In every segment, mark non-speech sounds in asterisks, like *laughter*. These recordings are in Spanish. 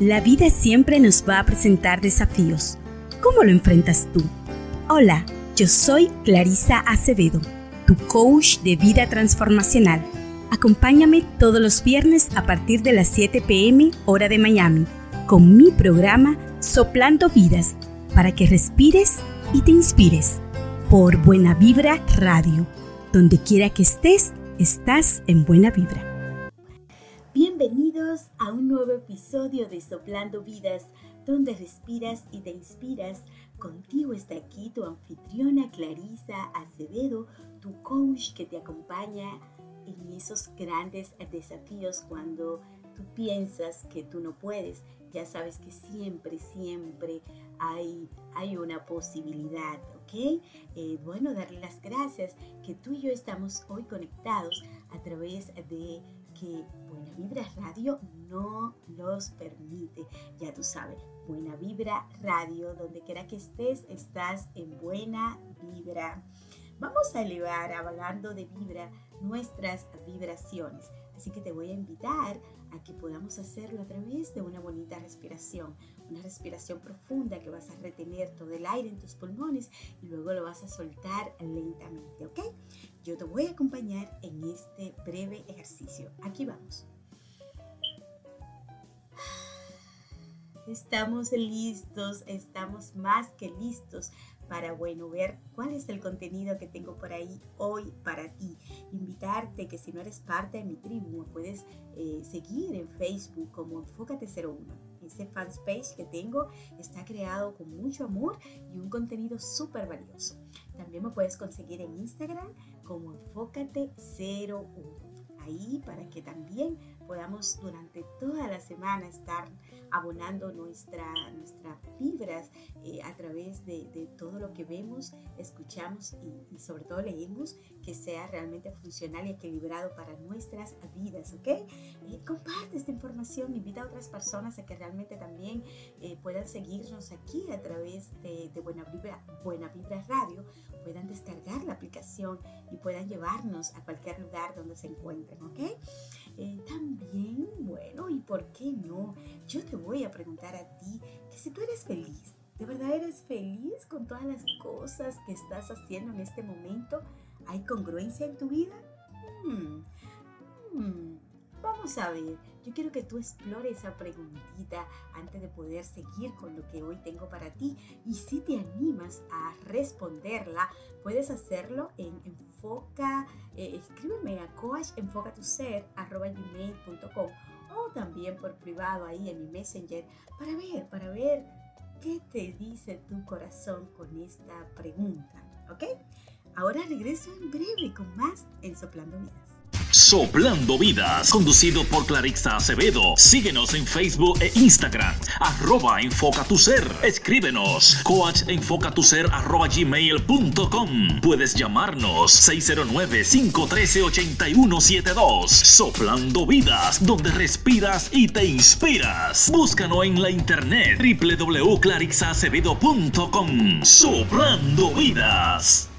La vida siempre nos va a presentar desafíos. ¿Cómo lo enfrentas tú? Hola, yo soy Clarisa Acevedo, tu coach de vida transformacional. Acompáñame todos los viernes a partir de las 7 pm hora de Miami con mi programa Soplando Vidas para que respires y te inspires por Buena Vibra Radio. Donde quiera que estés, estás en Buena Vibra. Bienvenidos a un nuevo episodio de Soplando Vidas, donde respiras y te inspiras. Contigo está aquí tu anfitriona Clarisa Acevedo, tu coach que te acompaña en esos grandes desafíos cuando tú piensas que tú no puedes. Ya sabes que siempre, siempre hay, hay una posibilidad, ¿ok? Eh, bueno, darle las gracias que tú y yo estamos hoy conectados a través de que Buena Vibra Radio no los permite. Ya tú sabes, Buena Vibra Radio, donde quiera que estés, estás en buena vibra. Vamos a elevar, hablando de vibra, nuestras vibraciones. Así que te voy a invitar a que podamos hacerlo a través de una bonita respiración, una respiración profunda que vas a retener todo el aire en tus pulmones y luego lo vas a soltar lentamente, ¿ok? Yo te voy a acompañar en este breve ejercicio. Aquí vamos. Estamos listos, estamos más que listos para, bueno, ver cuál es el contenido que tengo por ahí hoy para ti. Invitarte que si no eres parte de mi tribu, puedes eh, seguir en Facebook como Enfócate01. Ese fanpage que tengo está creado con mucho amor y un contenido súper valioso. También me puedes conseguir en Instagram como Enfócate01. Ahí para que también podamos durante toda la semana estar abonando nuestra, nuestras vibras eh, a través de, todo lo que vemos, escuchamos y, sobre todo leemos, que sea realmente funcional y equilibrado para nuestras vidas, ¿ok? Eh, comparte esta información, invita a otras personas a que realmente también eh, puedan seguirnos aquí a través de, de Buena, Vibra, Buena Vibra Radio, puedan descargar la aplicación y puedan llevarnos a cualquier lugar donde se encuentren, ¿ok? también, bueno, ¿y por qué no? Yo te voy a preguntar a ti que si tú eres feliz, ¿de verdad eres feliz con todas las cosas que estás haciendo en este momento? ¿Hay congruencia en tu vida? Hmm, hmm, vamos a ver. Yo quiero que tú explores esa preguntita antes de poder seguir con lo que hoy tengo para ti. Y si te animas a responderla, puedes hacerlo en enfoca, eh, escríbeme a coachenfocatuser.com o también por privado ahí en mi messenger para ver, para ver qué te dice tu corazón con esta pregunta. ¿Ok? Ahora regreso en breve con más en Soplando Vidas. Soplando Vidas, conducido por Clarissa Acevedo. Síguenos en Facebook e Instagram, arroba enfoca tu ser. Escríbenos, coachenfocatuser arroba gmail.com. Puedes llamarnos 609-513-8172. Soplando Vidas, donde respiras y te inspiras. Búscanos en la internet www.clarixacevedo.com. Soplando Vidas.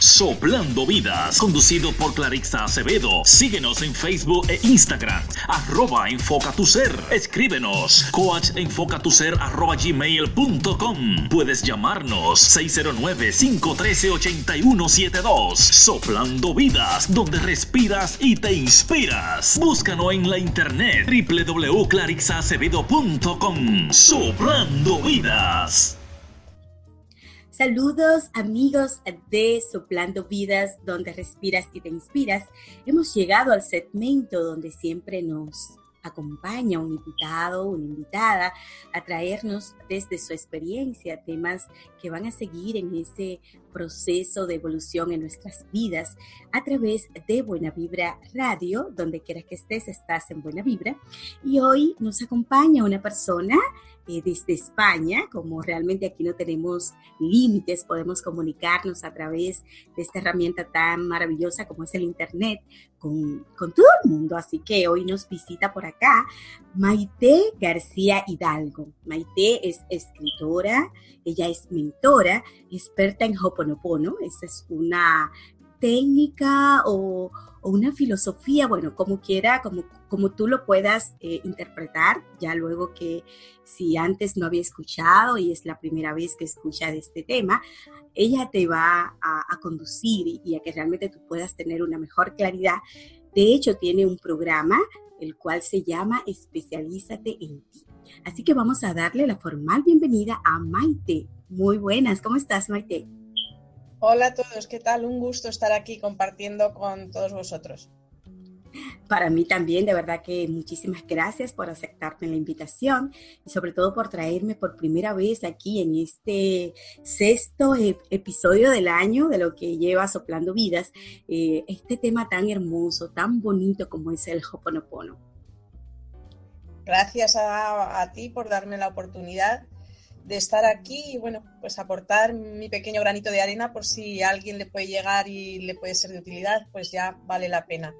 Soplando Vidas, conducido por Clarissa Acevedo. Síguenos en Facebook e Instagram, arroba enfoca tu ser. Escríbenos, coachenfocatuser arroba gmail.com. Puedes llamarnos 609-513-8172. Soplando Vidas, donde respiras y te inspiras. Búscanos en la internet www.clarixacevedo.com. Soplando Vidas. Saludos amigos de Soplando Vidas, donde respiras y te inspiras. Hemos llegado al segmento donde siempre nos acompaña un invitado, una invitada, a traernos desde su experiencia temas que van a seguir en ese proceso de evolución en nuestras vidas a través de Buena Vibra Radio, donde quiera que estés, estás en Buena Vibra. Y hoy nos acompaña una persona eh, desde España, como realmente aquí no tenemos límites, podemos comunicarnos a través de esta herramienta tan maravillosa como es el Internet con, con todo el mundo. Así que hoy nos visita por acá Maite García Hidalgo. Maite es escritora, ella es mentora, experta en Hoponopono. Esa es una técnica o o una filosofía, bueno, como quiera, como, como tú lo puedas eh, interpretar, ya luego que si antes no había escuchado y es la primera vez que escucha de este tema, ella te va a, conducir y, y a que realmente tú puedas tener una mejor claridad. De hecho, tiene un programa el cual se llama Especialízate en ti. Así que vamos a darle la formal bienvenida a Maite. Muy buenas, ¿cómo estás Maite? Hola a todos, ¿qué tal? Un gusto estar aquí compartiendo con todos vosotros. Para mí también, de verdad que muchísimas gracias por aceptarme la invitación y sobre todo por traerme por primera vez aquí en este sexto episodio del año de lo que lleva Soplando Vidas, eh, este tema tan hermoso, tan bonito como es el Hoponopono. Gracias a, a ti por darme la oportunidad de estar aquí y bueno, pues aportar mi pequeño granito de arena por si alguien le puede llegar y le puede ser de utilidad, pues ya vale la pena.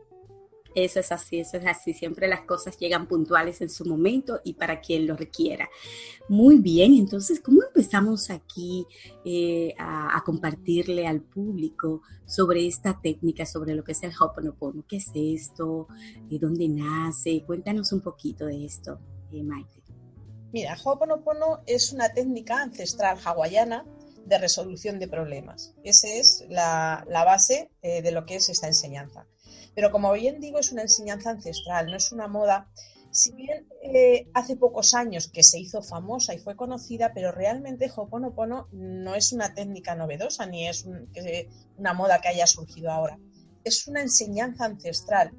Eso es así, eso es así. Siempre las cosas llegan puntuales en su momento y para quien lo requiera. Muy bien, entonces, ¿cómo empezamos aquí eh, a, compartirle al público sobre esta técnica, sobre lo que es el Hoponopono? ¿Qué es esto? ¿De dónde nace? Cuéntanos un poquito de esto, eh. Mira, Ho'oponopono es una técnica ancestral hawaiana de resolución de problemas. Esa es la, base eh, de lo que es esta enseñanza. Pero como bien digo, es una enseñanza ancestral, no es una moda. Si bien eh, hace pocos años que se hizo famosa y fue conocida, pero realmente Ho'oponopono no es una técnica novedosa ni es una moda que haya surgido ahora. Es una enseñanza ancestral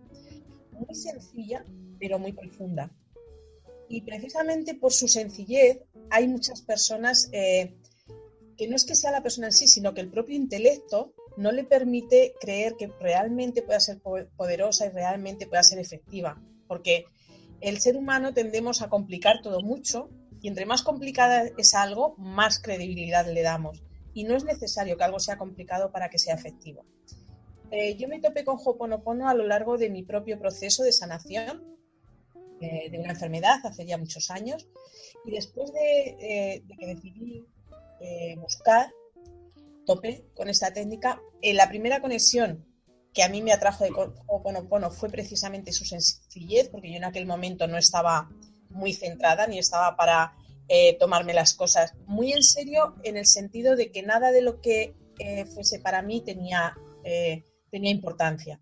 muy sencilla, pero muy profunda y precisamente por su sencillez hay muchas personas eh, que no es que sea la persona en sí, sino que el propio intelecto no le permite creer que realmente pueda ser poderosa y realmente pueda ser efectiva, porque el ser humano tendemos a complicar todo mucho y entre más complicada es algo, más credibilidad le damos. Y no es necesario que algo sea complicado para que sea efectivo. Eh, yo me topé con Hoponopono a lo largo de mi propio proceso de sanación de una enfermedad hace ya muchos años y después de, eh, que decidí eh, buscar, topé con esta técnica, en la primera conexión que a mí me atrajo de Ho'oponopono fue precisamente su sencillez, porque yo en aquel momento no estaba muy centrada ni estaba para eh, tomarme las cosas muy en serio en el sentido de que nada de lo que fuese para mí tenía, tenía importancia.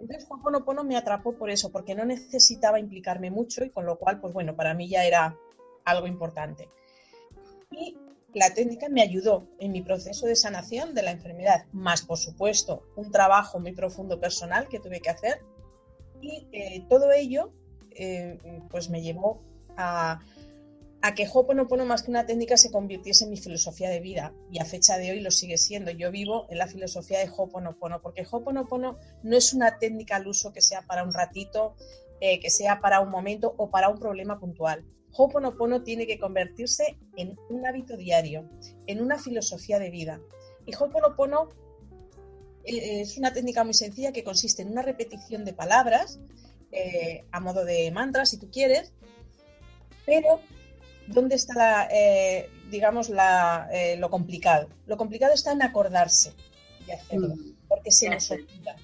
Entonces Ho'oponopono me atrapó por eso, porque no necesitaba implicarme mucho y con lo cual, pues bueno, para mí ya era algo importante. Y la técnica me ayudó en mi proceso de sanación de la enfermedad, más por supuesto un trabajo muy profundo personal que tuve que hacer. Y eh, todo ello eh, pues me llevó a, a que Ho'oponopono más que una técnica se convirtiese en mi filosofía de vida y a fecha de hoy lo sigue siendo. Yo vivo en la filosofía de Ho'oponopono porque Ho'oponopono no es una técnica al uso que sea para un ratito, eh, que sea para un momento o para un problema puntual. Ho'oponopono tiene que convertirse en un hábito diario, en una filosofía de vida. Y Ho'oponopono eh, es una técnica muy sencilla que consiste en una repetición de palabras eh, a modo de mantra, si tú quieres, pero ¿dónde está, la, eh, digamos, eh, lo complicado? Lo complicado está en acordarse y hacerlo, mm. porque se nos olvida.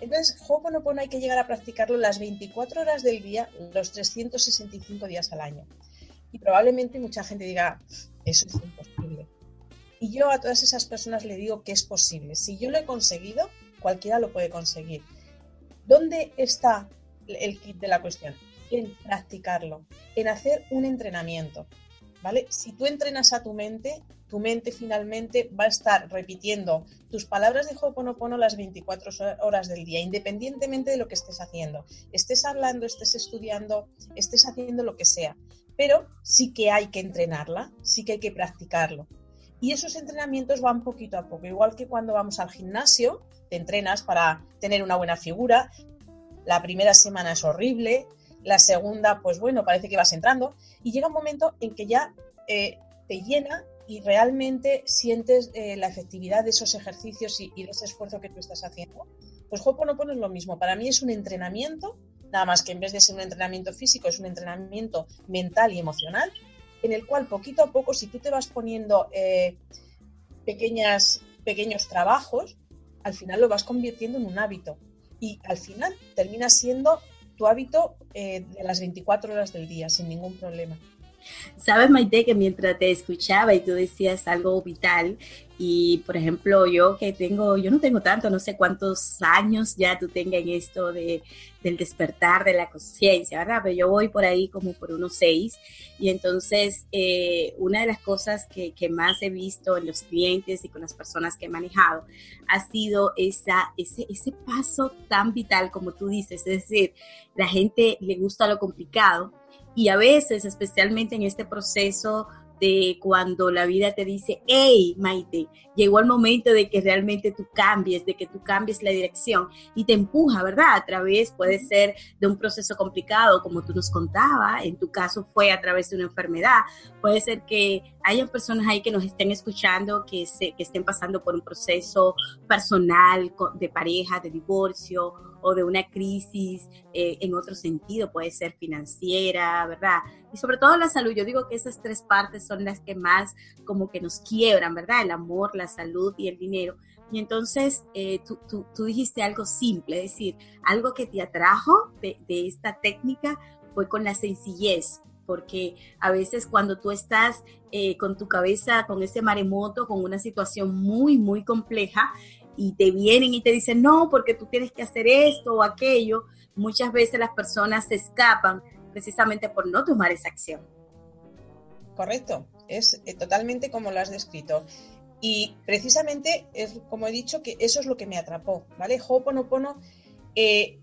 Entonces, Ho'oponopono hay que llegar a practicarlo las 24 horas del día, los 365 días al año. Y probablemente mucha gente diga, eso es imposible. Y yo a todas esas personas le digo que es posible. Si yo lo he conseguido, cualquiera lo puede conseguir. ¿Dónde está el kit de la cuestión? En practicarlo, en hacer un entrenamiento. ¿Vale? Si tú entrenas a tu mente, tu mente finalmente va a estar repitiendo tus palabras de Ho'oponopono las 24 horas del día, independientemente de lo que estés haciendo. Estés hablando, estés estudiando, estés haciendo lo que sea. Pero sí que hay que entrenarla, sí que hay que practicarlo. Y esos entrenamientos van poquito a poco, igual que cuando vamos al gimnasio, te entrenas para tener una buena figura. La primera semana es horrible, la segunda, pues bueno, parece que vas entrando y llega un momento en que ya eh, te llena y realmente sientes eh, la efectividad de esos ejercicios y, de ese esfuerzo que tú estás haciendo. Pues Ho'oponopono es lo mismo, para mí es un entrenamiento, nada más que en vez de ser un entrenamiento físico, es un entrenamiento mental y emocional, en el cual poquito a poco, si tú te vas poniendo eh, pequeñas, pequeños trabajos, al final lo vas convirtiendo en un hábito y al final termina siendo tu hábito eh, de las 24 horas del día sin ningún problema. Sabes, Maite, que mientras te escuchaba y tú decías algo vital, y por ejemplo, yo que tengo, yo no tengo tanto, no sé cuántos años ya tú tengas en esto de, del despertar de la conciencia, ¿verdad? Pero yo voy por ahí como por unos seis. Y entonces, eh, una de las cosas que, que, más he visto en los clientes y con las personas que he manejado ha sido esa, ese, ese paso tan vital como tú dices. Es decir, la gente le gusta lo complicado y a veces, especialmente en este proceso de cuando la vida te dice, hey, Maite, llegó el momento de que realmente tú cambies, de que tú cambies la dirección y te empuja, ¿verdad? A través, puede ser de un proceso complicado, como tú nos contabas, en tu caso fue a través de una enfermedad, puede ser que hayan personas ahí que nos estén escuchando, que, se, que estén pasando por un proceso personal, de pareja, de divorcio o de una crisis eh, en otro sentido, puede ser financiera, ¿verdad? Y sobre todo la salud, yo digo que esas tres partes son las que más como que nos quiebran, ¿verdad? El amor, la salud y el dinero. Y entonces eh, tú, tú, tú, dijiste algo simple, es decir, algo que te atrajo de, de esta técnica fue con la sencillez, porque a veces cuando tú estás eh, con tu cabeza, con ese maremoto, con una situación muy, muy compleja, y te vienen y te dicen, no, porque tú tienes que hacer esto o aquello, muchas veces las personas se escapan precisamente por no tomar esa acción. Correcto, es eh, totalmente como lo has descrito. Y precisamente es como he dicho que eso es lo que me atrapó, ¿vale? Ho'oponopono, eh,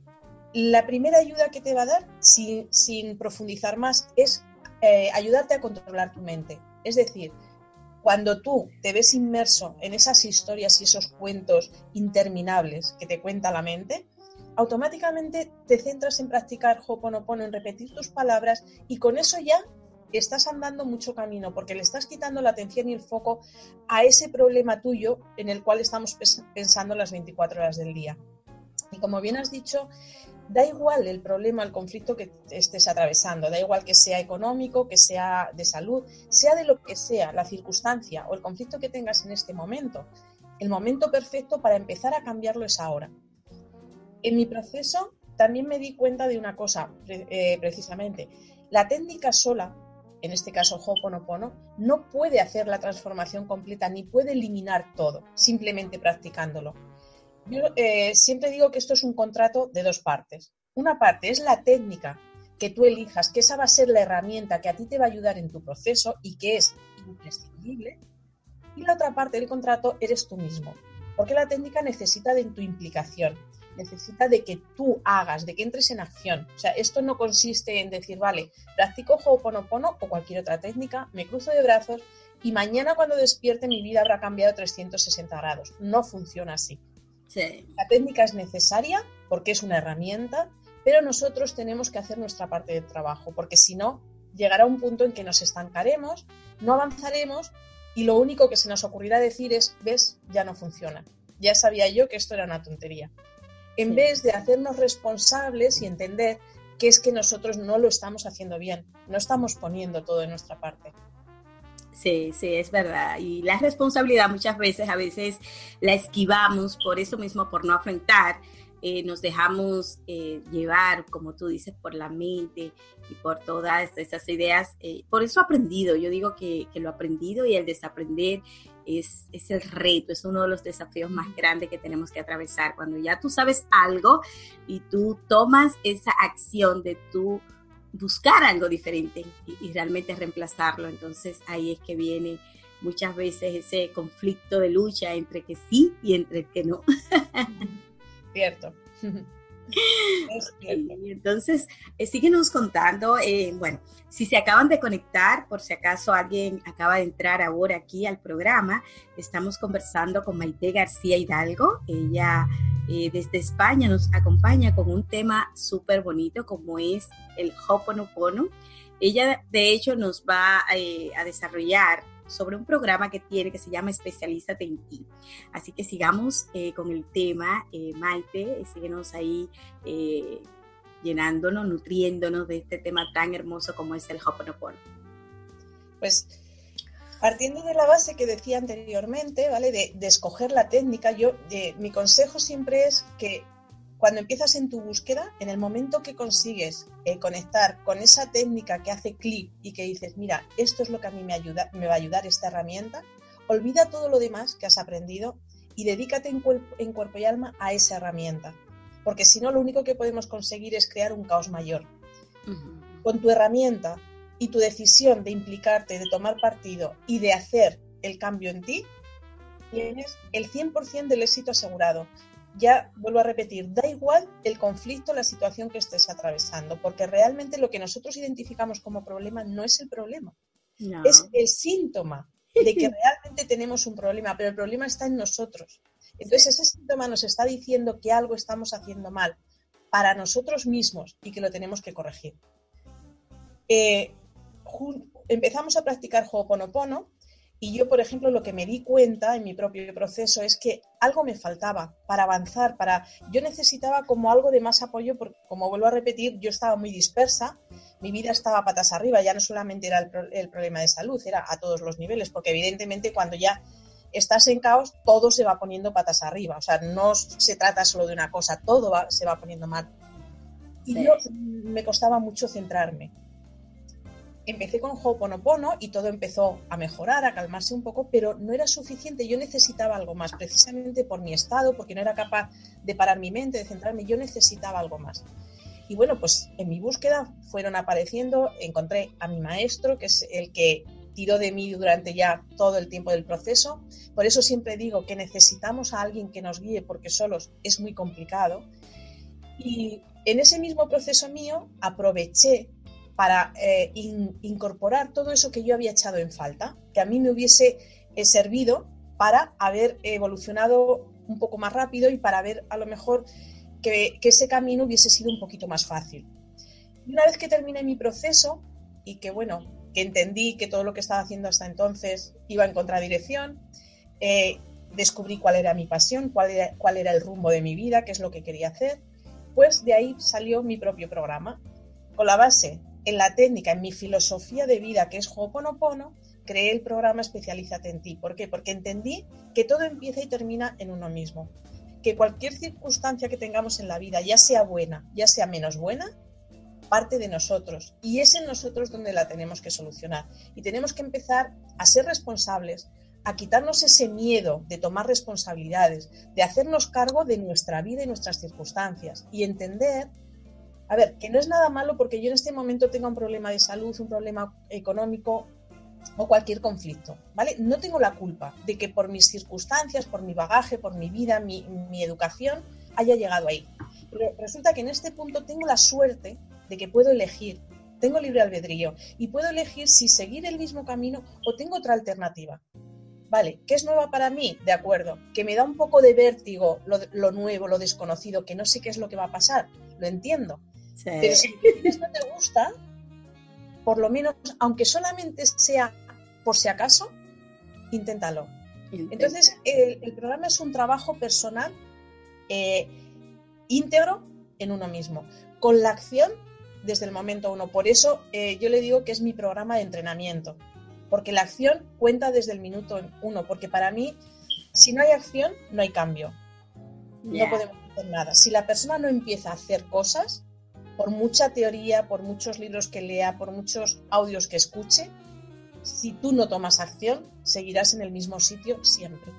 la primera ayuda que te va a dar, sin, profundizar más, es eh, ayudarte a controlar tu mente. Es decir, cuando tú te ves inmerso en esas historias y esos cuentos interminables que te cuenta la mente, automáticamente te centras en practicar Ho'oponopono, en repetir tus palabras y con eso ya estás andando mucho camino porque le estás quitando la atención y el foco a ese problema tuyo en el cual estamos pensando las 24 horas del día. Y como bien has dicho, da igual el problema, el conflicto que estés atravesando, da igual que sea económico, que sea de salud, sea de lo que sea, la circunstancia o el conflicto que tengas en este momento. El momento perfecto para empezar a cambiarlo es ahora. En mi proceso también me di cuenta de una cosa, eh, precisamente. La técnica sola, en este caso Ho'oponopono, no puede hacer la transformación completa ni puede eliminar todo, simplemente practicándolo yo eh, siempre digo que esto es un contrato de dos partes. Una parte es la técnica que tú elijas, que esa va a ser la herramienta que a ti te va a ayudar en tu proceso y que es imprescindible. Y la otra parte del contrato eres tú mismo, porque la técnica necesita de tu implicación, necesita de que tú hagas, de que entres en acción. O sea, esto no consiste en decir, vale, practico Ho'oponopono o cualquier otra técnica, me cruzo de brazos y mañana cuando despierte mi vida habrá cambiado 360 grados. No funciona así. La técnica es necesaria porque es una herramienta, pero nosotros tenemos que hacer nuestra parte de trabajo, porque si no, llegará un punto en que nos estancaremos, no avanzaremos y lo único que se nos ocurrirá decir es, ves, ya no funciona. Ya sabía yo que esto era una tontería. En vez de hacernos responsables y entender que es que nosotros no lo estamos haciendo bien, no estamos poniendo todo de nuestra parte. Sí, sí, es verdad. Y la responsabilidad muchas veces, a veces la esquivamos por eso mismo, por no afrontar. Eh, nos dejamos eh, llevar, como tú dices, por la mente y por todas esas ideas. Eh, por eso aprendido, yo digo que, que, lo aprendido y el desaprender es, es el reto, es uno de los desafíos más grandes que tenemos que atravesar. Cuando ya tú sabes algo y tú tomas esa acción de tú buscar algo diferente y, realmente reemplazarlo. Entonces ahí es que viene muchas veces ese conflicto de lucha entre que sí y entre que no. *laughs* Cierto. *laughs* entonces, eh, síguenos contando, eh, bueno, si se acaban de conectar, por si acaso alguien acaba de entrar ahora aquí al programa, estamos conversando con Maite García Hidalgo. Ella eh, desde España nos acompaña con un tema súper bonito como es el Hoponopono. Ella de hecho nos va a desarrollar sobre un programa que tiene que se llama Especialízate en ti. Así que sigamos eh, con el tema, eh, Maite, síguenos ahí eh, llenándonos, nutriéndonos de este tema tan hermoso como es el Hoponopono. Pues partiendo de la base que decía anteriormente, ¿vale? De, escoger la técnica, yo, mi consejo siempre es que cuando empiezas en tu búsqueda, en el momento que consigues eh, conectar con esa técnica que hace clic y que dices, mira, esto es lo que a mí me, ayuda, me va a ayudar esta herramienta, olvida todo lo demás que has aprendido y dedícate en, en cuerpo y alma a esa herramienta. Porque si no, lo único que podemos conseguir es crear un caos mayor. Con tu herramienta y tu decisión de implicarte, de tomar partido y de hacer el cambio en ti, tienes el 100% del éxito asegurado. Ya vuelvo a repetir, da igual el conflicto, la situación que estés atravesando, porque realmente lo que nosotros identificamos como problema no es el problema, es el síntoma de que *laughs* realmente tenemos un problema, pero el problema está en nosotros. Entonces ese síntoma nos está diciendo que algo estamos haciendo mal para nosotros mismos y que lo tenemos que corregir. Eh, empezamos a practicar Ho'oponopono y yo, por ejemplo, lo que me di cuenta en mi propio proceso es que algo me faltaba para avanzar, para yo necesitaba como algo de más apoyo, porque como vuelvo a repetir, yo estaba muy dispersa, mi vida estaba patas arriba, ya no solamente era el, problema de salud, era a todos los niveles, porque evidentemente cuando ya estás en caos, todo se va poniendo patas arriba, o sea, no se trata solo de una cosa, todo se va poniendo mal. Y yo me costaba mucho centrarme empecé con Ho'oponopono y todo empezó a mejorar, a calmarse un poco, pero no era suficiente. Yo necesitaba algo más, precisamente por mi estado, porque no era capaz de parar mi mente, de centrarme. Yo necesitaba algo más. Y bueno, pues en mi búsqueda fueron apareciendo, encontré a mi maestro, que es el que tiró de mí durante ya todo el tiempo del proceso. Por eso siempre digo que necesitamos a alguien que nos guíe, porque solos es muy complicado. Y en ese mismo proceso mío aproveché para eh, incorporar todo eso que yo había echado en falta, que a mí me hubiese eh, servido para haber evolucionado un poco más rápido y para ver a lo mejor que, ese camino hubiese sido un poquito más fácil. Y una vez que terminé mi proceso y que bueno, que entendí que todo lo que estaba haciendo hasta entonces iba en contradirección, eh, descubrí cuál era mi pasión, cuál era, cuál era el rumbo de mi vida, qué es lo que quería hacer, pues de ahí salió mi propio programa, con la base en la técnica, en mi filosofía de vida, que es Ho'oponopono, creé el programa Especialízate en ti. ¿Por qué? Porque entendí que todo empieza y termina en uno mismo. Que cualquier circunstancia que tengamos en la vida, ya sea buena, ya sea menos buena, parte de nosotros. Y es en nosotros donde la tenemos que solucionar. Y tenemos que empezar a ser responsables, a quitarnos ese miedo de tomar responsabilidades, de hacernos cargo de nuestra vida y nuestras circunstancias y entender a ver, que no es nada malo porque yo en este momento tenga un problema de salud, un problema económico o cualquier conflicto, ¿vale? No tengo la culpa de que por mis circunstancias, por mi bagaje, por mi vida, mi, educación, haya llegado ahí. Pero resulta que en este punto tengo la suerte de que puedo elegir, tengo libre albedrío y puedo elegir si seguir el mismo camino o tengo otra alternativa. Vale, ¿qué es nueva para mí? De acuerdo, que me da un poco de vértigo lo, lo nuevo, lo desconocido, que no sé qué es lo que va a pasar, lo entiendo. Pero si no te gusta, por lo menos, aunque solamente sea por si acaso, inténtalo. Entonces, el, programa es un trabajo personal eh, íntegro en uno mismo, con la acción desde el momento uno. Por eso eh, yo le digo que es mi programa de entrenamiento, porque la acción cuenta desde el minuto uno, porque para mí, si no hay acción, no hay cambio. No podemos hacer nada. Si la persona no empieza a hacer cosas, por mucha teoría, por muchos libros que lea, por muchos audios que escuche, si tú no tomas acción, seguirás en el mismo sitio siempre.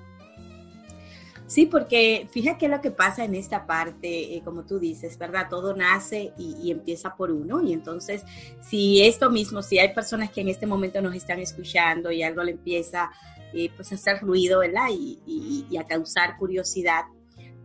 Sí, porque fíjate lo que pasa en esta parte, eh, como tú dices, ¿verdad? Todo nace y, empieza por uno. Y entonces, si esto mismo, si hay personas que en este momento nos están escuchando y algo le empieza eh, pues a hacer ruido, ¿verdad? Y, y, a causar curiosidad,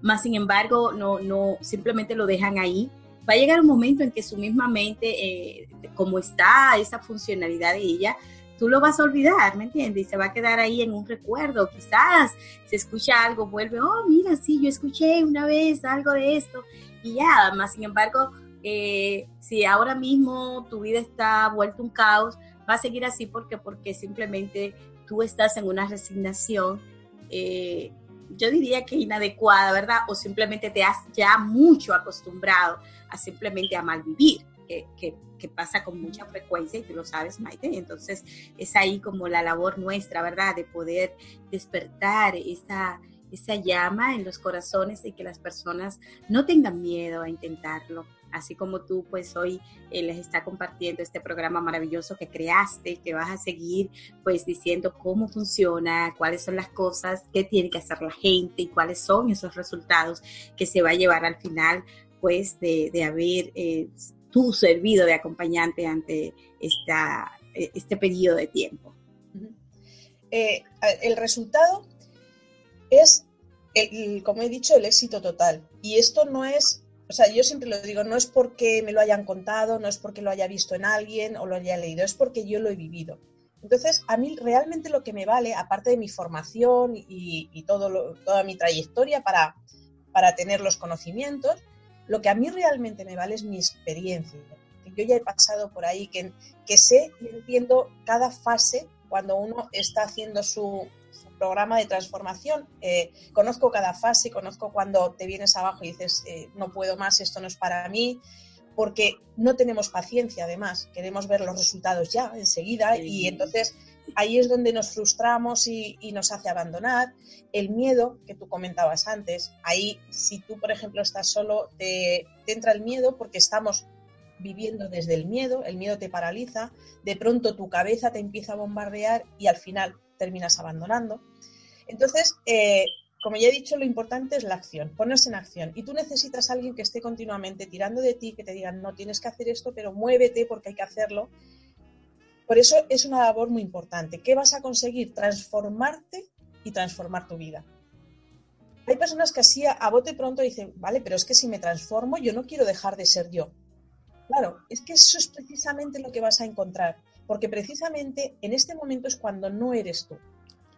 más sin embargo, no, no, simplemente lo dejan ahí va a llegar un momento en que su misma mente, eh, como está esa funcionalidad de ella, tú lo vas a olvidar, ¿me entiendes? Y se va a quedar ahí en un recuerdo. Quizás se escucha algo, vuelve, oh, mira, sí, yo escuché una vez algo de esto y ya, más sin embargo, eh, si ahora mismo tu vida está vuelta un caos, va a seguir así porque, porque simplemente tú estás en una resignación. Eh, yo diría que inadecuada, ¿verdad? O simplemente te has ya mucho acostumbrado a simplemente a malvivir, que, que, que pasa con mucha frecuencia y tú lo sabes, Maite. Entonces es ahí como la labor nuestra, ¿verdad? De poder despertar esa, esa llama en los corazones y que las personas no tengan miedo a intentarlo. Así como tú, pues hoy eh, les está compartiendo este programa maravilloso que creaste, que vas a seguir, pues diciendo cómo funciona, cuáles son las cosas que tiene que hacer la gente y cuáles son esos resultados que se va a llevar al final, pues de, haber eh, tú servido de acompañante ante esta, eh, este periodo de tiempo. el resultado es, como he dicho, el éxito total. Y esto no es, o sea, yo siempre lo digo, no es porque me lo hayan contado, no es porque lo haya visto en alguien o lo haya leído, es porque yo lo he vivido. Entonces, a mí realmente lo que me vale, aparte de mi formación y, todo toda mi trayectoria para, para tener los conocimientos, lo que a mí realmente me vale es mi experiencia. Yo ya he pasado por ahí, que, que sé y entiendo cada fase cuando uno está haciendo su, programa de transformación. Eh, conozco cada fase, conozco cuando te vienes abajo y dices, eh, no puedo más, esto no es para mí, porque no tenemos paciencia además, queremos ver los resultados ya, enseguida, y entonces ahí es donde nos frustramos y, nos hace abandonar. El miedo que tú comentabas antes, ahí si tú, por ejemplo, estás solo, te, te entra el miedo porque estamos viviendo desde el miedo, el miedo te paraliza, de pronto tu cabeza te empieza a bombardear y al final terminas abandonando. Entonces, eh, como ya he dicho, lo importante es la acción, ponerse en acción. Y tú necesitas a alguien que esté continuamente tirando de ti, que te digan, no tienes que hacer esto, pero muévete porque hay que hacerlo. Por eso es una labor muy importante. ¿Qué vas a conseguir? Transformarte y transformar tu vida. Hay personas que así a bote pronto dicen, vale, pero es que si me transformo, yo no quiero dejar de ser yo. Claro, es que eso es precisamente lo que vas a encontrar porque precisamente en este momento es cuando no eres tú.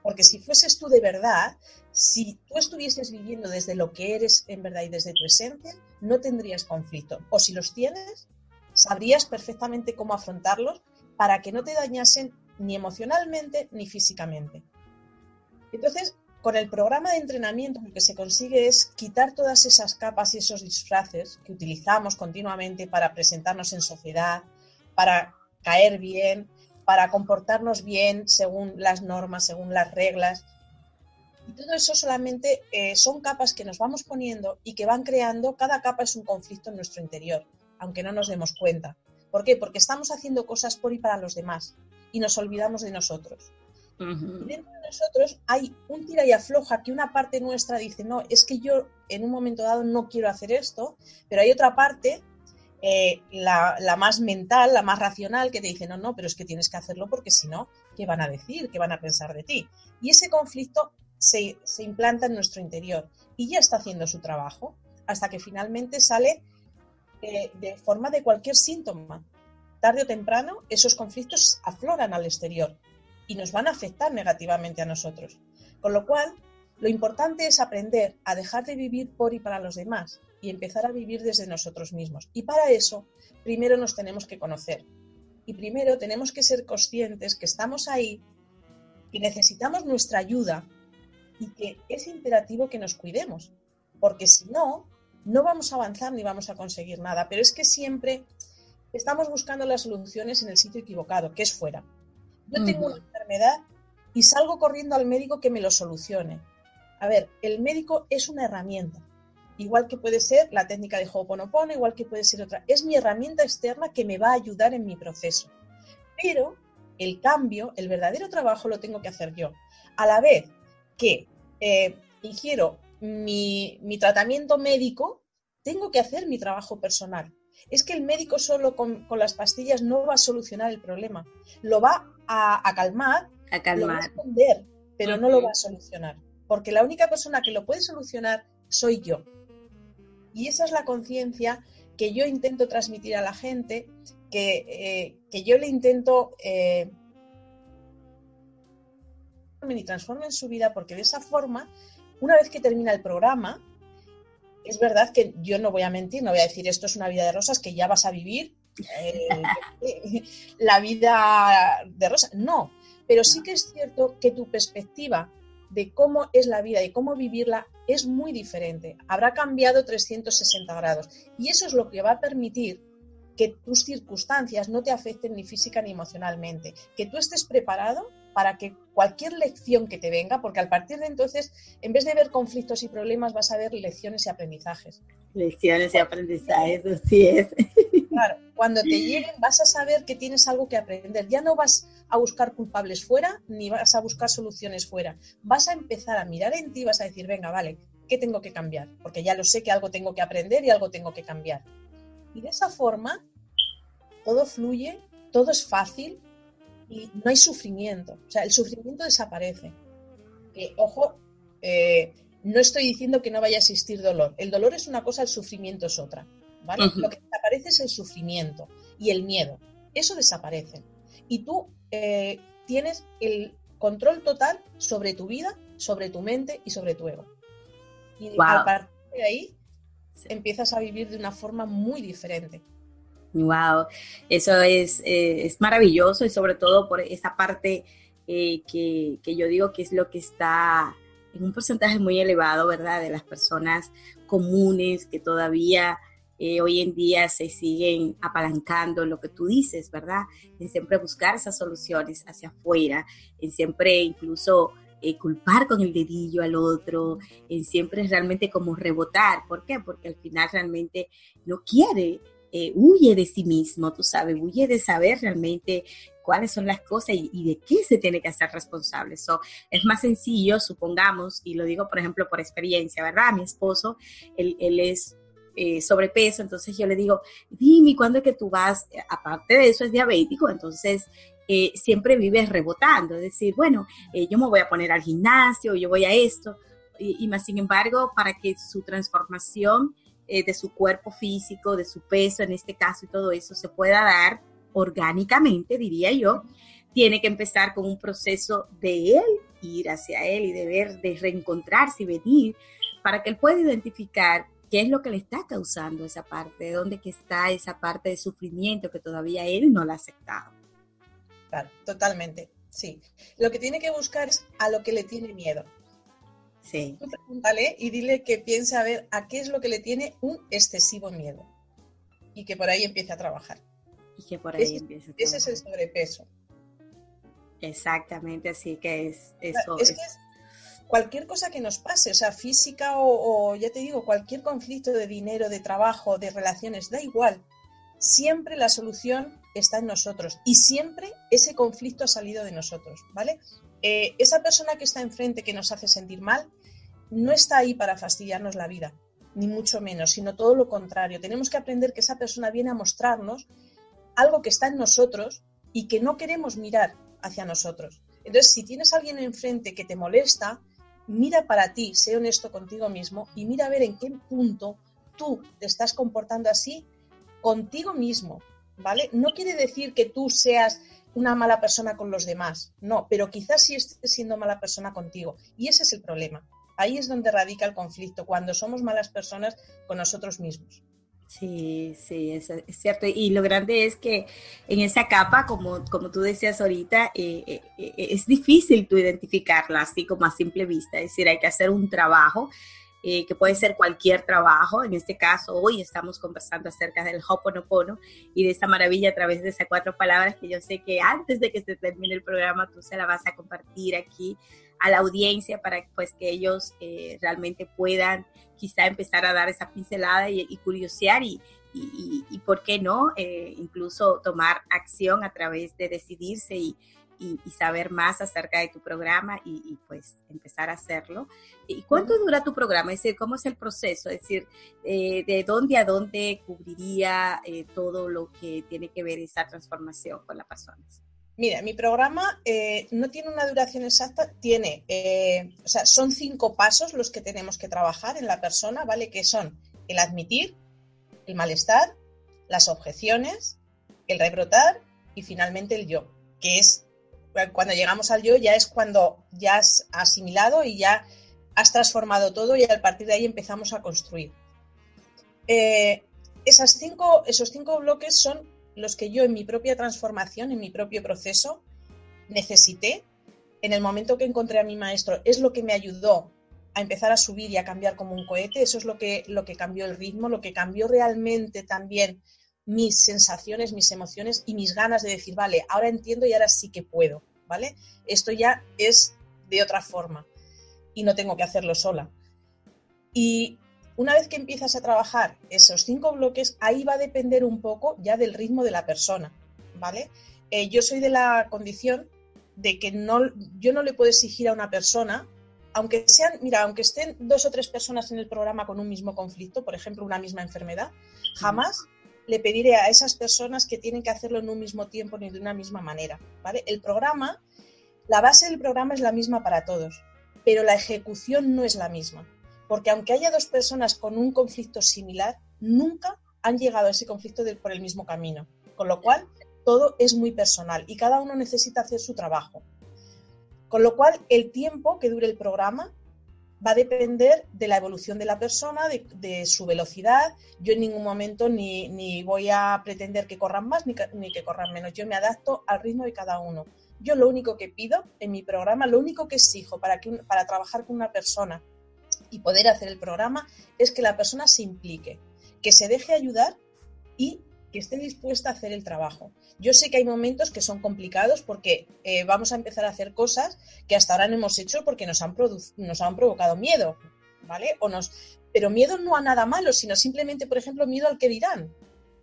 Porque si fueses tú de verdad, si tú estuvieses viviendo desde lo que eres en verdad y desde tu esencia, no tendrías conflicto. O si los tienes, sabrías perfectamente cómo afrontarlos para que no te dañasen ni emocionalmente ni físicamente. Entonces, con el programa de entrenamiento lo que se consigue es quitar todas esas capas y esos disfraces que utilizamos continuamente para presentarnos en sociedad, para caer bien, para comportarnos bien según las normas, según las reglas. Y todo eso solamente eh, son capas que nos vamos poniendo y que van creando, cada capa es un conflicto en nuestro interior, aunque no nos demos cuenta. ¿Por qué? Porque estamos haciendo cosas por y para los demás y nos olvidamos de nosotros. Y dentro de nosotros hay un tira y afloja que una parte nuestra dice, no, es que yo en un momento dado no quiero hacer esto, pero hay otra parte eh, la, más mental, la más racional, que te dice, no, no, pero es que tienes que hacerlo porque si no, ¿qué van a decir? ¿Qué van a pensar de ti? Y ese conflicto se, implanta en nuestro interior y ya está haciendo su trabajo hasta que finalmente sale eh, de forma de cualquier síntoma. Tarde o temprano, esos conflictos afloran al exterior y nos van a afectar negativamente a nosotros. Con lo cual, lo importante es aprender a dejar de vivir por y para los demás y empezar a vivir desde nosotros mismos. Y para eso, primero nos tenemos que conocer. Y primero tenemos que ser conscientes que estamos ahí, que necesitamos nuestra ayuda y que es imperativo que nos cuidemos. Porque si no, no vamos a avanzar ni vamos a conseguir nada. Pero es que siempre estamos buscando las soluciones en el sitio equivocado, que es fuera. Yo tengo una enfermedad y salgo corriendo al médico que me lo solucione. A ver, el médico es una herramienta igual que puede ser la técnica de Ho'oponopono, igual que puede ser otra. Es mi herramienta externa que me va a ayudar en mi proceso. Pero el cambio, el verdadero trabajo lo tengo que hacer yo. A la vez que eh, ingiero mi, tratamiento médico, tengo que hacer mi trabajo personal. Es que el médico solo con, las pastillas no va a solucionar el problema. Lo va a, calmar, a calmar, lo va a esconder, pero no lo va a solucionar. Porque la única persona que lo puede solucionar soy yo. Y esa es la conciencia que yo intento transmitir a la gente, que, eh, yo le intento eh, y transformen su vida, porque de esa forma, una vez que termina el programa, es verdad que yo no voy a mentir, no voy a decir esto es una vida de rosas que ya vas a vivir eh, *laughs* la vida de rosas. No, pero sí que es cierto que tu perspectiva de cómo es la vida y cómo vivirla es muy diferente. Habrá cambiado 360 grados. Y eso es lo que va a permitir que tus circunstancias no te afecten ni física ni emocionalmente, que tú estés preparado para que cualquier lección que te venga, porque al partir de entonces, en vez de ver conflictos y problemas, vas a ver lecciones y aprendizajes. Lecciones y aprendizajes, así es. *laughs* Claro, cuando te lleguen vas a saber que tienes algo que aprender. Ya no vas a buscar culpables fuera, ni vas a buscar soluciones fuera. Vas a empezar a mirar en ti y vas a decir, venga, vale, ¿qué tengo que cambiar? Porque ya lo sé que algo tengo que aprender y algo tengo que cambiar. Y de esa forma, todo fluye, todo es fácil, y no hay sufrimiento. O sea, el sufrimiento desaparece. ojo, eh, no estoy diciendo que no vaya a existir dolor. El dolor es una cosa, el sufrimiento es otra. ¿Vale? Lo que desaparece es el sufrimiento y el miedo. Eso desaparece. Y tú eh, tienes el control total sobre tu vida, sobre tu mente y sobre tu ego. Y a partir de ahí empiezas a vivir de una forma muy diferente. Wow, eso es, eh, es maravilloso y sobre todo por esa parte eh, que, yo digo que es lo que está en un porcentaje muy elevado, ¿verdad? De las personas comunes que todavía eh, hoy en día se siguen apalancando lo que tú dices, ¿verdad? En siempre buscar esas soluciones hacia afuera, en siempre incluso culpar con el dedillo al otro, en siempre realmente como rebotar. ¿Por qué? Porque al final realmente no quiere eh, huye de sí mismo, tú sabes, huye de saber realmente cuáles son las cosas y, de qué se tiene que hacer responsable. So, es más sencillo, supongamos, y lo digo por ejemplo por experiencia, ¿verdad? Mi esposo, él, es eh, sobrepeso, entonces yo le digo, dime, ¿cuándo es que tú vas? Aparte de eso, es diabético, entonces eh, siempre vive rebotando, es decir, bueno, yo me voy a poner al gimnasio, yo voy a esto, y, y más sin embargo, para que su transformación eh, de su cuerpo físico, de su peso en este caso y todo eso se pueda dar orgánicamente, diría yo, tiene que empezar con un proceso de él ir hacia él y de ver, de reencontrarse y venir para que él pueda identificar qué es lo que le está causando esa parte, de dónde que está esa parte de sufrimiento que todavía él no la ha aceptado. Claro, totalmente, sí. Lo que tiene que buscar es a lo que le tiene miedo. Sí. pregúntale y dile que piense a ver a qué es lo que le tiene un excesivo miedo. Y que por ahí empiece a trabajar. Y que por ahí ese, empiece a trabajar. Ese es el sobrepeso. Exactamente, así que es eso. Es, que cualquier cosa que nos pase, o sea, física o, ya te digo, cualquier conflicto de dinero, de trabajo, de relaciones, da igual. Siempre la solución está en nosotros y siempre ese conflicto ha salido de nosotros, ¿vale? Eh, esa persona que está enfrente que nos hace sentir mal no está ahí para fastidiarnos la vida, ni mucho menos, sino todo lo contrario. Tenemos que aprender que esa persona viene a mostrarnos algo que está en nosotros y que no queremos mirar hacia nosotros. Entonces, si tienes a alguien enfrente que te molesta, mira para ti, sé honesto contigo mismo y mira a ver en qué punto tú te estás comportando así contigo mismo, ¿vale? No quiere decir que tú seas una mala persona con los demás, no, pero quizás sí estés siendo mala persona contigo. Y ese es el problema. Ahí es donde radica el conflicto, cuando somos malas personas con nosotros mismos. Sí, sí, es, cierto. Y lo grande es que en esa capa, como, como tú decías ahorita, eh, eh, eh, es difícil tú identificarla así como a simple vista. Es decir, hay que hacer un trabajo eh, que puede ser cualquier trabajo. En este caso, hoy estamos conversando acerca del Hoponopono y de esa maravilla a través de esas cuatro palabras que yo sé que antes de que se termine el programa tú se la vas a compartir aquí a la audiencia para pues que ellos eh, realmente puedan quizá empezar a dar esa pincelada y, curiosear y, y, por qué no, eh, incluso tomar acción a través de decidirse y, y, saber más acerca de tu programa y, pues empezar a hacerlo. ¿Y cuánto dura tu programa? Es decir, ¿cómo es el proceso? Es decir, eh, ¿de dónde a dónde cubriría eh, todo lo que tiene que ver esa transformación con las personas? Mira, mi programa eh, no tiene una duración exacta, tiene, o sea, son cinco pasos los que tenemos que trabajar en la persona, ¿vale? Que son el admitir, el malestar, las objeciones, el rebrotar y finalmente el yo, que es cuando llegamos al yo ya es cuando ya has asimilado y ya has transformado todo y a partir de ahí empezamos a construir. Eh, cinco, esos cinco bloques son los que yo en mi propia transformación, en mi propio proceso, necesité. En el momento que encontré a mi maestro, es lo que me ayudó a empezar a subir y a cambiar como un cohete. Eso es lo que, lo que cambió el ritmo, lo que cambió realmente también mis sensaciones, mis emociones y mis ganas de decir, vale, ahora entiendo y ahora sí que puedo, ¿vale? Esto ya es de otra forma y no tengo que hacerlo sola. Y una vez que empiezas a trabajar esos cinco bloques, ahí va a depender un poco ya del ritmo de la persona, ¿vale? Eh, yo soy de la condición de que no, yo no le puedo exigir a una persona, aunque sean, mira, aunque estén dos o tres personas en el programa con un mismo conflicto, por ejemplo, una misma enfermedad, jamás le pediré a esas personas que tienen que hacerlo en un mismo tiempo ni de una misma manera, ¿vale? El programa, la base del programa es la misma para todos, pero la ejecución no es la misma, porque aunque haya dos personas con un conflicto similar, nunca han llegado a ese conflicto por el mismo camino, con lo cual todo es muy personal y cada uno necesita hacer su trabajo. Con lo cual, el tiempo que dure el programa va a depender de la evolución de la persona, de, su velocidad. Yo en ningún momento ni, voy a pretender que corran más ni que, corran menos. Yo me adapto al ritmo de cada uno. Yo lo único que pido en mi programa, lo único que exijo para, trabajar con una persona y poder hacer el programa es que la persona se implique, que se deje ayudar y que esté dispuesta a hacer el trabajo. Yo sé que hay momentos que son complicados porque eh, vamos a empezar a hacer cosas que hasta ahora no hemos hecho porque nos han, nos han provocado miedo, ¿vale? O nos... Pero miedo no a nada malo, sino simplemente, por ejemplo, miedo al que dirán.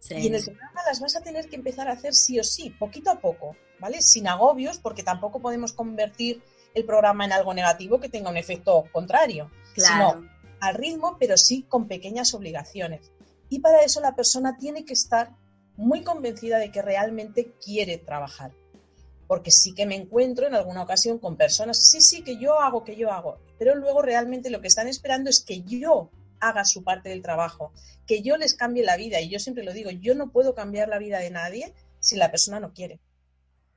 Y en el programa las vas a tener que empezar a hacer sí o sí, poquito a poco, ¿vale? Sin agobios, porque tampoco podemos convertir el programa en algo negativo que tenga un efecto contrario, claro. sino al ritmo, pero sí con pequeñas obligaciones. Y para eso la persona tiene que estar muy convencida de que realmente quiere trabajar. Porque sí que me encuentro en alguna ocasión con personas, sí, sí, que yo hago, que yo hago, pero luego realmente lo que están esperando es que yo haga su parte del trabajo, que yo les cambie la vida. Y yo siempre lo digo, yo no puedo cambiar la vida de nadie si la persona no quiere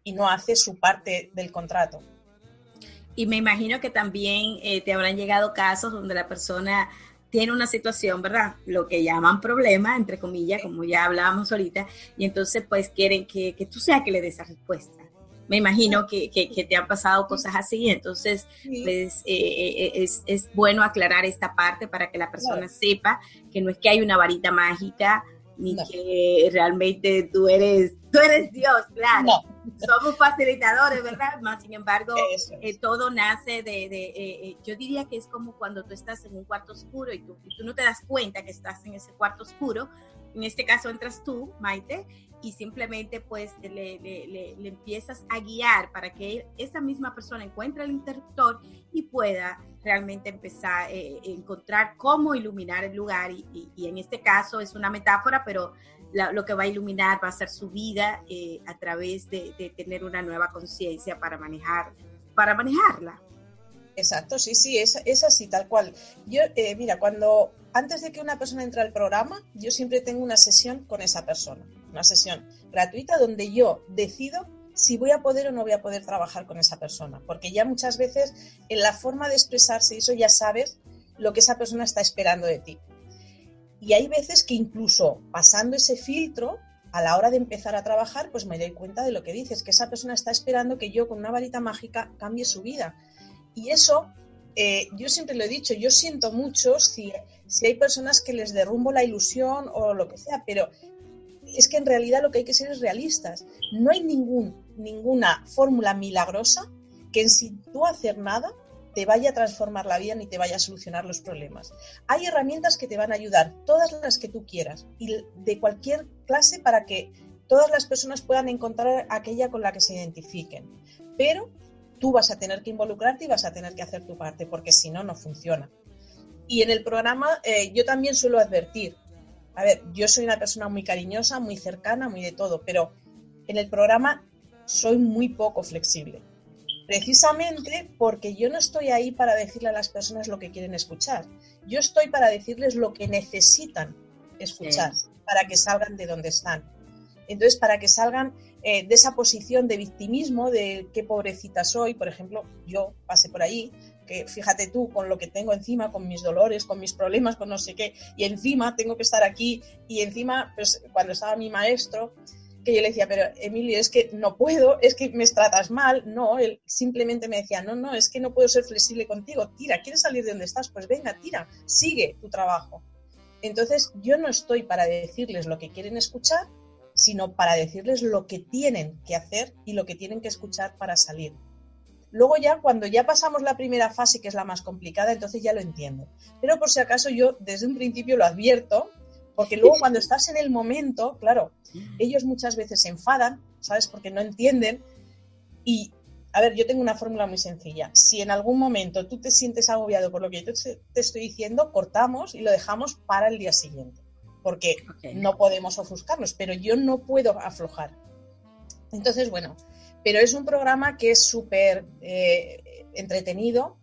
y no hace su parte del contrato. Y me imagino que también eh, te habrán llegado casos donde la persona tiene una situación, ¿verdad? Lo que llaman problema, entre comillas, como ya hablábamos ahorita, y entonces pues quieren que, que tú seas que le des esa respuesta. Me imagino que, que, te han pasado cosas así, entonces pues, eh, eh, es, es, bueno aclarar esta parte para que la persona sepa que no es que hay una varita mágica, ni que realmente tú eres, tú eres Dios, claro. Somos facilitadores, ¿verdad? Más sin embargo, eh, todo nace de, de eh, eh, yo diría que es como cuando tú estás en un cuarto oscuro y tú, y tú no te das cuenta que estás en ese cuarto oscuro. En este caso entras tú, Maite, y simplemente pues le, le, le, empiezas a guiar para que esa misma persona encuentre el interruptor y pueda realmente empezar a encontrar cómo iluminar el lugar y, y, en este caso es una metáfora, pero lo que va a iluminar va a ser su vida eh, a través de, tener una nueva conciencia para manejar, para manejarla. Exacto, sí, sí, es, es así, tal cual. Yo, eh, mira, cuando antes de que una persona entre al programa, yo siempre tengo una sesión con esa persona, una sesión gratuita donde yo decido si voy a poder o no voy a poder trabajar con esa persona, porque ya muchas veces en la forma de expresarse eso ya sabes lo que esa persona está esperando de ti. Y hay veces que incluso pasando ese filtro, a la hora de empezar a trabajar, pues me doy cuenta de lo que dices, que esa persona está esperando que yo con una varita mágica cambie su vida. Y eso, eh, yo siempre lo he dicho, yo siento mucho si, si hay personas que les derrumbo la ilusión o lo que sea, pero es que en realidad lo que hay que ser es realistas. No hay ningún, ninguna fórmula milagrosa que en sin tú hacer nada te vaya a transformar la vida ni te vaya a solucionar los problemas. Hay herramientas que te van a ayudar, todas las que tú quieras, y de cualquier clase para que todas las personas puedan encontrar aquella con la que se identifiquen. Pero tú vas a tener que involucrarte y vas a tener que hacer tu parte, porque si no, no funciona. Y en el programa eh, yo también suelo advertir, a ver, yo soy una persona muy cariñosa, muy cercana, muy de todo, pero en el programa soy muy poco flexible precisamente porque yo no estoy ahí para decirle a las personas lo que quieren escuchar. Yo estoy para decirles lo que necesitan escuchar para que salgan de donde están. Entonces, para que salgan eh, de esa posición de victimismo, de qué pobrecita soy, por ejemplo, yo pasé por ahí, que fíjate tú con lo que tengo encima, con mis dolores, con mis problemas, con no sé qué, y encima tengo que estar aquí, y encima, pues cuando estaba mi maestro, que yo le decía, pero Emilio, es que no puedo, es que me tratas mal. No, él simplemente me decía, no, no, es que no puedo ser flexible contigo. Tira, ¿quieres salir de donde estás? Pues venga, tira, sigue tu trabajo. Entonces, yo no estoy para decirles lo que quieren escuchar, sino para decirles lo que tienen que hacer y lo que tienen que escuchar para salir. Luego ya, cuando ya pasamos la primera fase, que es la más complicada, entonces ya lo entiendo. Pero por si acaso yo desde un principio lo advierto, porque luego *laughs* cuando estás en el momento, claro, ellos muchas veces se enfadan, ¿sabes? Porque no entienden. Y, a ver, yo tengo una fórmula muy sencilla. Si en algún momento tú te sientes agobiado por lo que yo te estoy diciendo, cortamos y lo dejamos para el día siguiente porque no podemos ofuscarnos, pero yo no puedo aflojar. Entonces, bueno, pero es un programa que es súper eh, entretenido,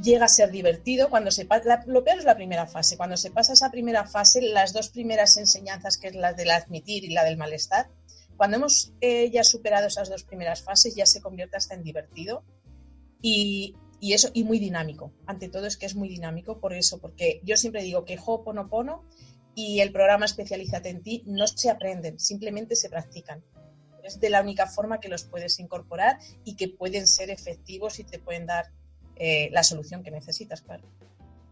llega a ser divertido. Cuando se lo peor es la primera fase. Cuando se pasa esa primera fase, las dos primeras enseñanzas, que es la del admitir y la del malestar, cuando hemos eh, ya superado esas dos primeras fases, ya se convierte hasta en divertido y, y, eso y muy dinámico. Ante todo es que es muy dinámico por eso, porque yo siempre digo que Ho'oponopono y el programa Especialízate en ti no se aprenden, simplemente se practican. Es de la única forma que los puedes incorporar y que pueden ser efectivos y te pueden dar eh, la solución que necesitas, claro.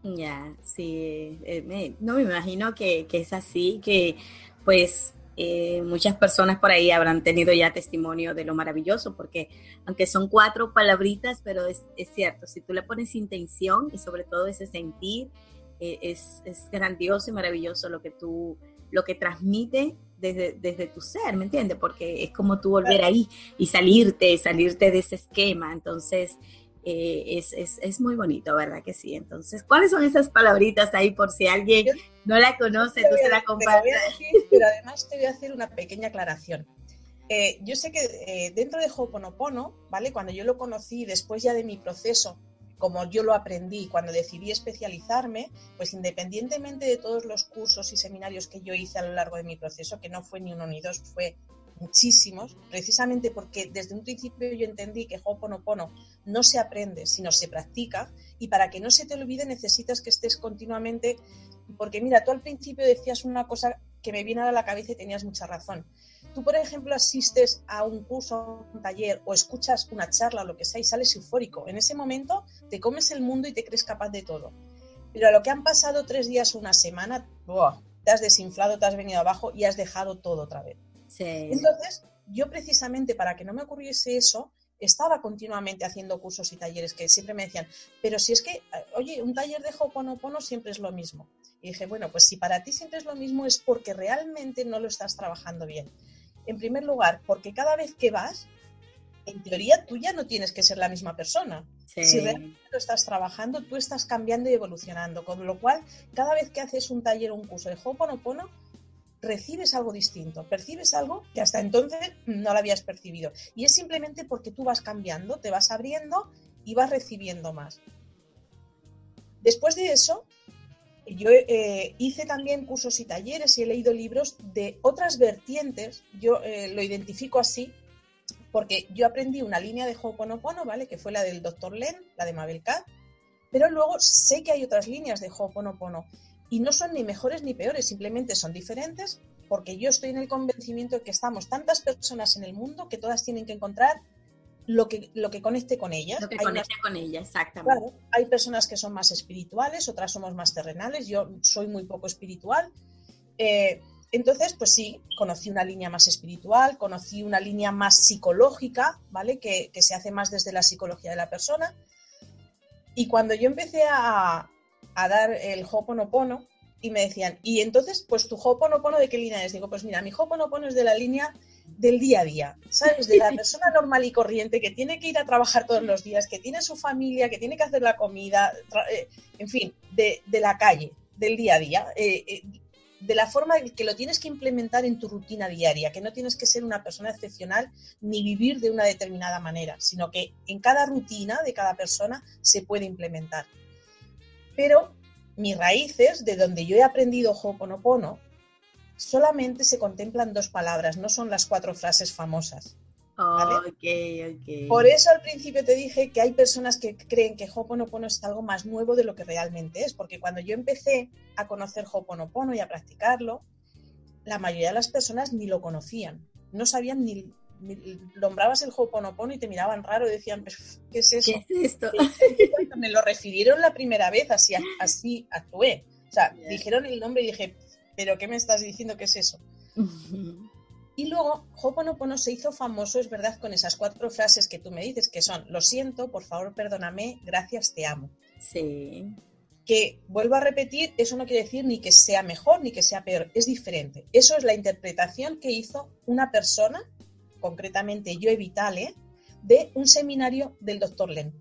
Ya, sí, eh, no me imagino que, es así, que pues eh, muchas personas por ahí habrán tenido ya testimonio de lo maravilloso, porque aunque son cuatro palabritas, pero es, es cierto, si tú le pones intención y sobre todo ese sentir, eh, es, grandioso y maravilloso lo que tú, lo que transmite desde, desde tu ser, ¿me entiendes? Porque es como tú volver ahí y salirte, salirte de ese esquema. Entonces, eh, es, muy bonito, ¿verdad que sí? Entonces, ¿cuáles son esas palabritas ahí por si alguien no la conoce, tú se la compartes? Pero además te voy a hacer una pequeña aclaración. Eh, yo sé que dentro de Ho'oponopono, ¿vale? Cuando yo lo conocí, después ya de mi proceso como yo lo aprendí cuando decidí especializarme, pues independientemente de todos los cursos y seminarios que yo hice a lo largo de mi proceso, que no fue ni uno ni dos, fue muchísimos, precisamente porque desde un principio yo entendí que Ho'oponopono no se aprende, sino se practica, y para que no se te olvide necesitas que estés continuamente, porque mira, tú al principio decías una cosa que me viene a la cabeza y tenías mucha razón tú, por ejemplo, asistes a un curso, un taller o escuchas una charla o lo que sea y sales eufórico, en ese momento te comes el mundo y te crees capaz de todo. Pero a lo que han pasado tres días o una semana, te has desinflado, te has venido abajo y has dejado todo otra vez. Entonces, yo precisamente para que no me ocurriese eso, estaba continuamente haciendo cursos y talleres que siempre me decían, pero si es que, oye, un taller de Ho'oponopono siempre es lo mismo. Y dije, bueno, pues si para ti siempre es lo mismo es porque realmente no lo estás trabajando bien. En primer lugar, porque cada vez que vas, en teoría tú ya no tienes que ser la misma persona. Si realmente lo estás trabajando, tú estás cambiando y evolucionando. Con lo cual, cada vez que haces un taller o un curso de Ho'oponopono, recibes algo distinto, percibes algo que hasta entonces no lo habías percibido. Y es simplemente porque tú vas cambiando, te vas abriendo y vas recibiendo más. Después de eso, yo eh, hice también cursos y talleres y he leído libros de otras vertientes, yo eh, lo identifico así, porque yo aprendí una línea de Ho'oponopono, ¿vale? Que fue la del Dr. Len, la de Mabel K. Pero luego sé que hay otras líneas de Ho'oponopono y no son ni mejores ni peores, simplemente son diferentes porque yo estoy en el convencimiento de que estamos tantas personas en el mundo que todas tienen que encontrar lo que, lo que conecte con ellas. Lo que conecte con ellas, exactamente. hay personas que son más espirituales, otras somos más terrenales, yo soy muy poco espiritual. Eh, entonces, pues sí, conocí una línea más espiritual, conocí una línea más psicológica, ¿vale? Que, se hace más desde la psicología de la persona. Y cuando yo empecé a, a dar el Ho'oponopono, y me decían, y entonces, pues tu Ho'oponopono de qué línea es? Digo, pues mira, mi Ho'oponopono es de la línea del día a día, ¿sabes? De la *laughs* persona normal y corriente que tiene que ir a trabajar todos los días, que tiene su familia, que tiene que hacer la comida, eh, en fin, de, la calle, del día a día, eh, eh, de la forma que lo tienes que implementar en tu rutina diaria, que no tienes que ser una persona excepcional ni vivir de una determinada manera, sino que en cada rutina de cada persona se puede implementar. Pero mis raíces, de donde yo he aprendido Ho'oponopono, solamente se contemplan dos palabras, no son las cuatro frases famosas. Por eso al principio te dije que hay personas que creen que Ho'oponopono es algo más nuevo de lo que realmente es, porque cuando yo empecé a conocer Ho'oponopono y a practicarlo, la mayoría de las personas ni lo conocían, no sabían ni, nombrabas el Ho'oponopono y te miraban raro y decían, ¿qué es eso? ¿Qué es esto? me lo refirieron la primera vez, así, así actué. O sea, dijeron el nombre y dije, ¿pero qué me estás diciendo? ¿Qué es eso? *laughs* y luego, Hoponopono se hizo famoso, es verdad, con esas cuatro frases que tú me dices, que son, lo siento, por favor, perdóname, gracias, te amo. Sí. Que, vuelvo a repetir, eso no quiere decir ni que sea mejor ni que sea peor, es diferente. Eso es la interpretación que hizo una persona, concretamente yo Vitale, de un seminario del doctor Len,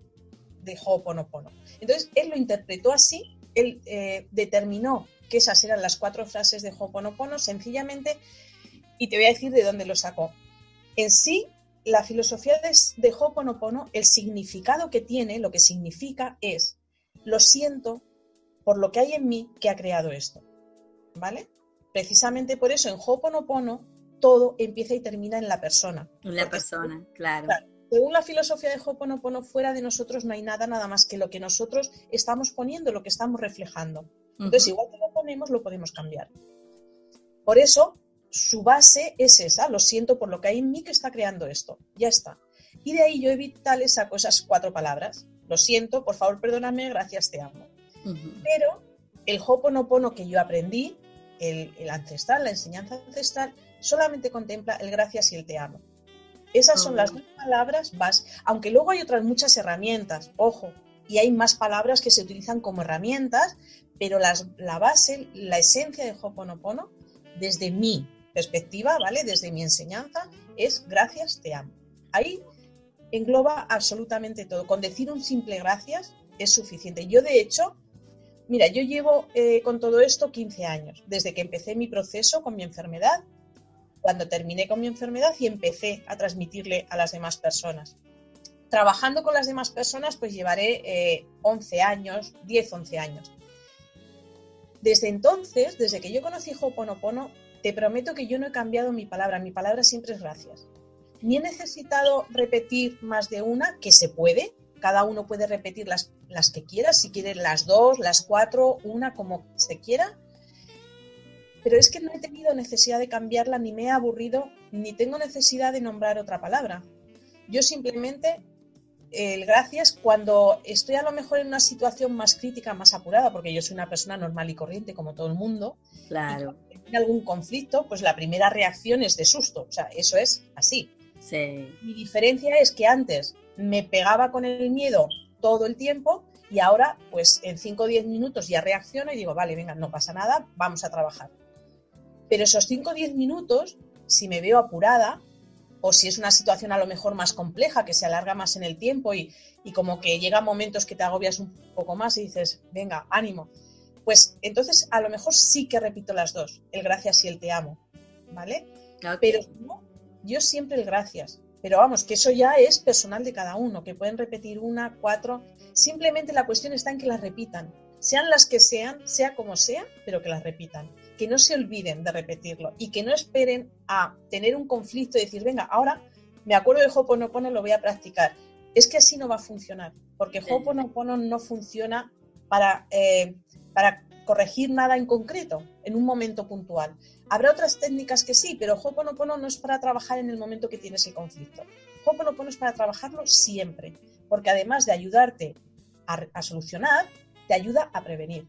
de Ho'oponopono. Entonces, él lo interpretó así, él eh, determinó que esas eran las cuatro frases de Ho'oponopono, sencillamente, y te voy a decir de dónde lo sacó. En sí, la filosofía de, de Ho'oponopono, el significado que tiene, lo que significa es, lo siento por lo que hay en mí que ha creado esto. ¿Vale? Precisamente por eso en Ho'oponopono todo empieza y termina en la persona. En la persona, claro según la filosofía de Ho'oponopono, fuera de nosotros no hay nada, nada más que lo que nosotros estamos poniendo, lo que estamos reflejando. Entonces, igual que lo ponemos, lo podemos cambiar. Por eso, su base es esa, lo siento por lo que hay en mí que está creando esto. Ya está. Y de ahí yo Evitale saco esas cuatro palabras. Lo siento, por favor, perdóname, gracias, te amo. Pero el Ho'oponopono que yo aprendí, el, el ancestral, la enseñanza ancestral, solamente contempla el gracias y el te amo. Esas son las dos palabras básicas, aunque luego hay otras muchas herramientas, ojo, y hay más palabras que se utilizan como herramientas, pero la base, la esencia de Hoponopono, desde mi perspectiva, ¿vale? Desde mi enseñanza, es gracias, te amo. Ahí engloba absolutamente todo. Con decir un simple gracias es suficiente. Yo, de hecho, mira, yo llevo eh, con todo esto 15 años, desde que empecé mi proceso con mi enfermedad cuando terminé con mi enfermedad y empecé a transmitirle a las demás personas. Trabajando con las demás personas, pues llevaré 11 eh, años, 10, 11 años. Desde entonces, desde que yo conocí Ho'oponopono, te prometo que yo no he cambiado mi palabra. Mi palabra siempre es gracias. Ni he necesitado repetir más de una, que se puede. Cada uno puede repetir las, las que quiera, si quiere las dos, las cuatro, una, como se quiera pero es que no he tenido necesidad de cambiarla, ni me he aburrido, ni tengo necesidad de nombrar otra palabra. Yo simplemente, el gracias, cuando estoy a lo mejor en una situación más crítica, más apurada, porque yo soy una persona normal y corriente como todo el mundo, claro. y en algún conflicto, pues la primera reacción es de susto, o sea, eso es así. Sí. Mi diferencia es que antes me pegaba con el miedo todo el tiempo y ahora, pues en 5 o 10 minutos ya reacciono y digo, vale, venga, no pasa nada, vamos a trabajar. Pero esos 5 o 10 minutos, si me veo apurada, o si es una situación a lo mejor más compleja, que se alarga más en el tiempo y, como que llega momentos que te agobias un poco más y dices, venga, ánimo, pues entonces a lo mejor sí que repito las dos, el gracias y el te amo, ¿vale? Pero no, yo siempre el gracias. Pero vamos, que eso ya es personal de cada uno, que pueden repetir una, cuatro. Simplemente la cuestión está en que las repitan, sean las que sean, sea como sea, pero que las repitan que no se olviden de repetirlo y que no esperen a tener un conflicto y decir, venga, ahora me acuerdo de Hoponopono, lo voy a practicar. Es que así no va a funcionar, porque Hoponopono no funciona para, eh, para corregir nada en concreto, en un momento puntual. Habrá otras técnicas que sí, pero Hoponopono no es para trabajar en el momento que tienes el conflicto. Hoponopono es para trabajarlo siempre, porque además de ayudarte a solucionar, te ayuda a prevenir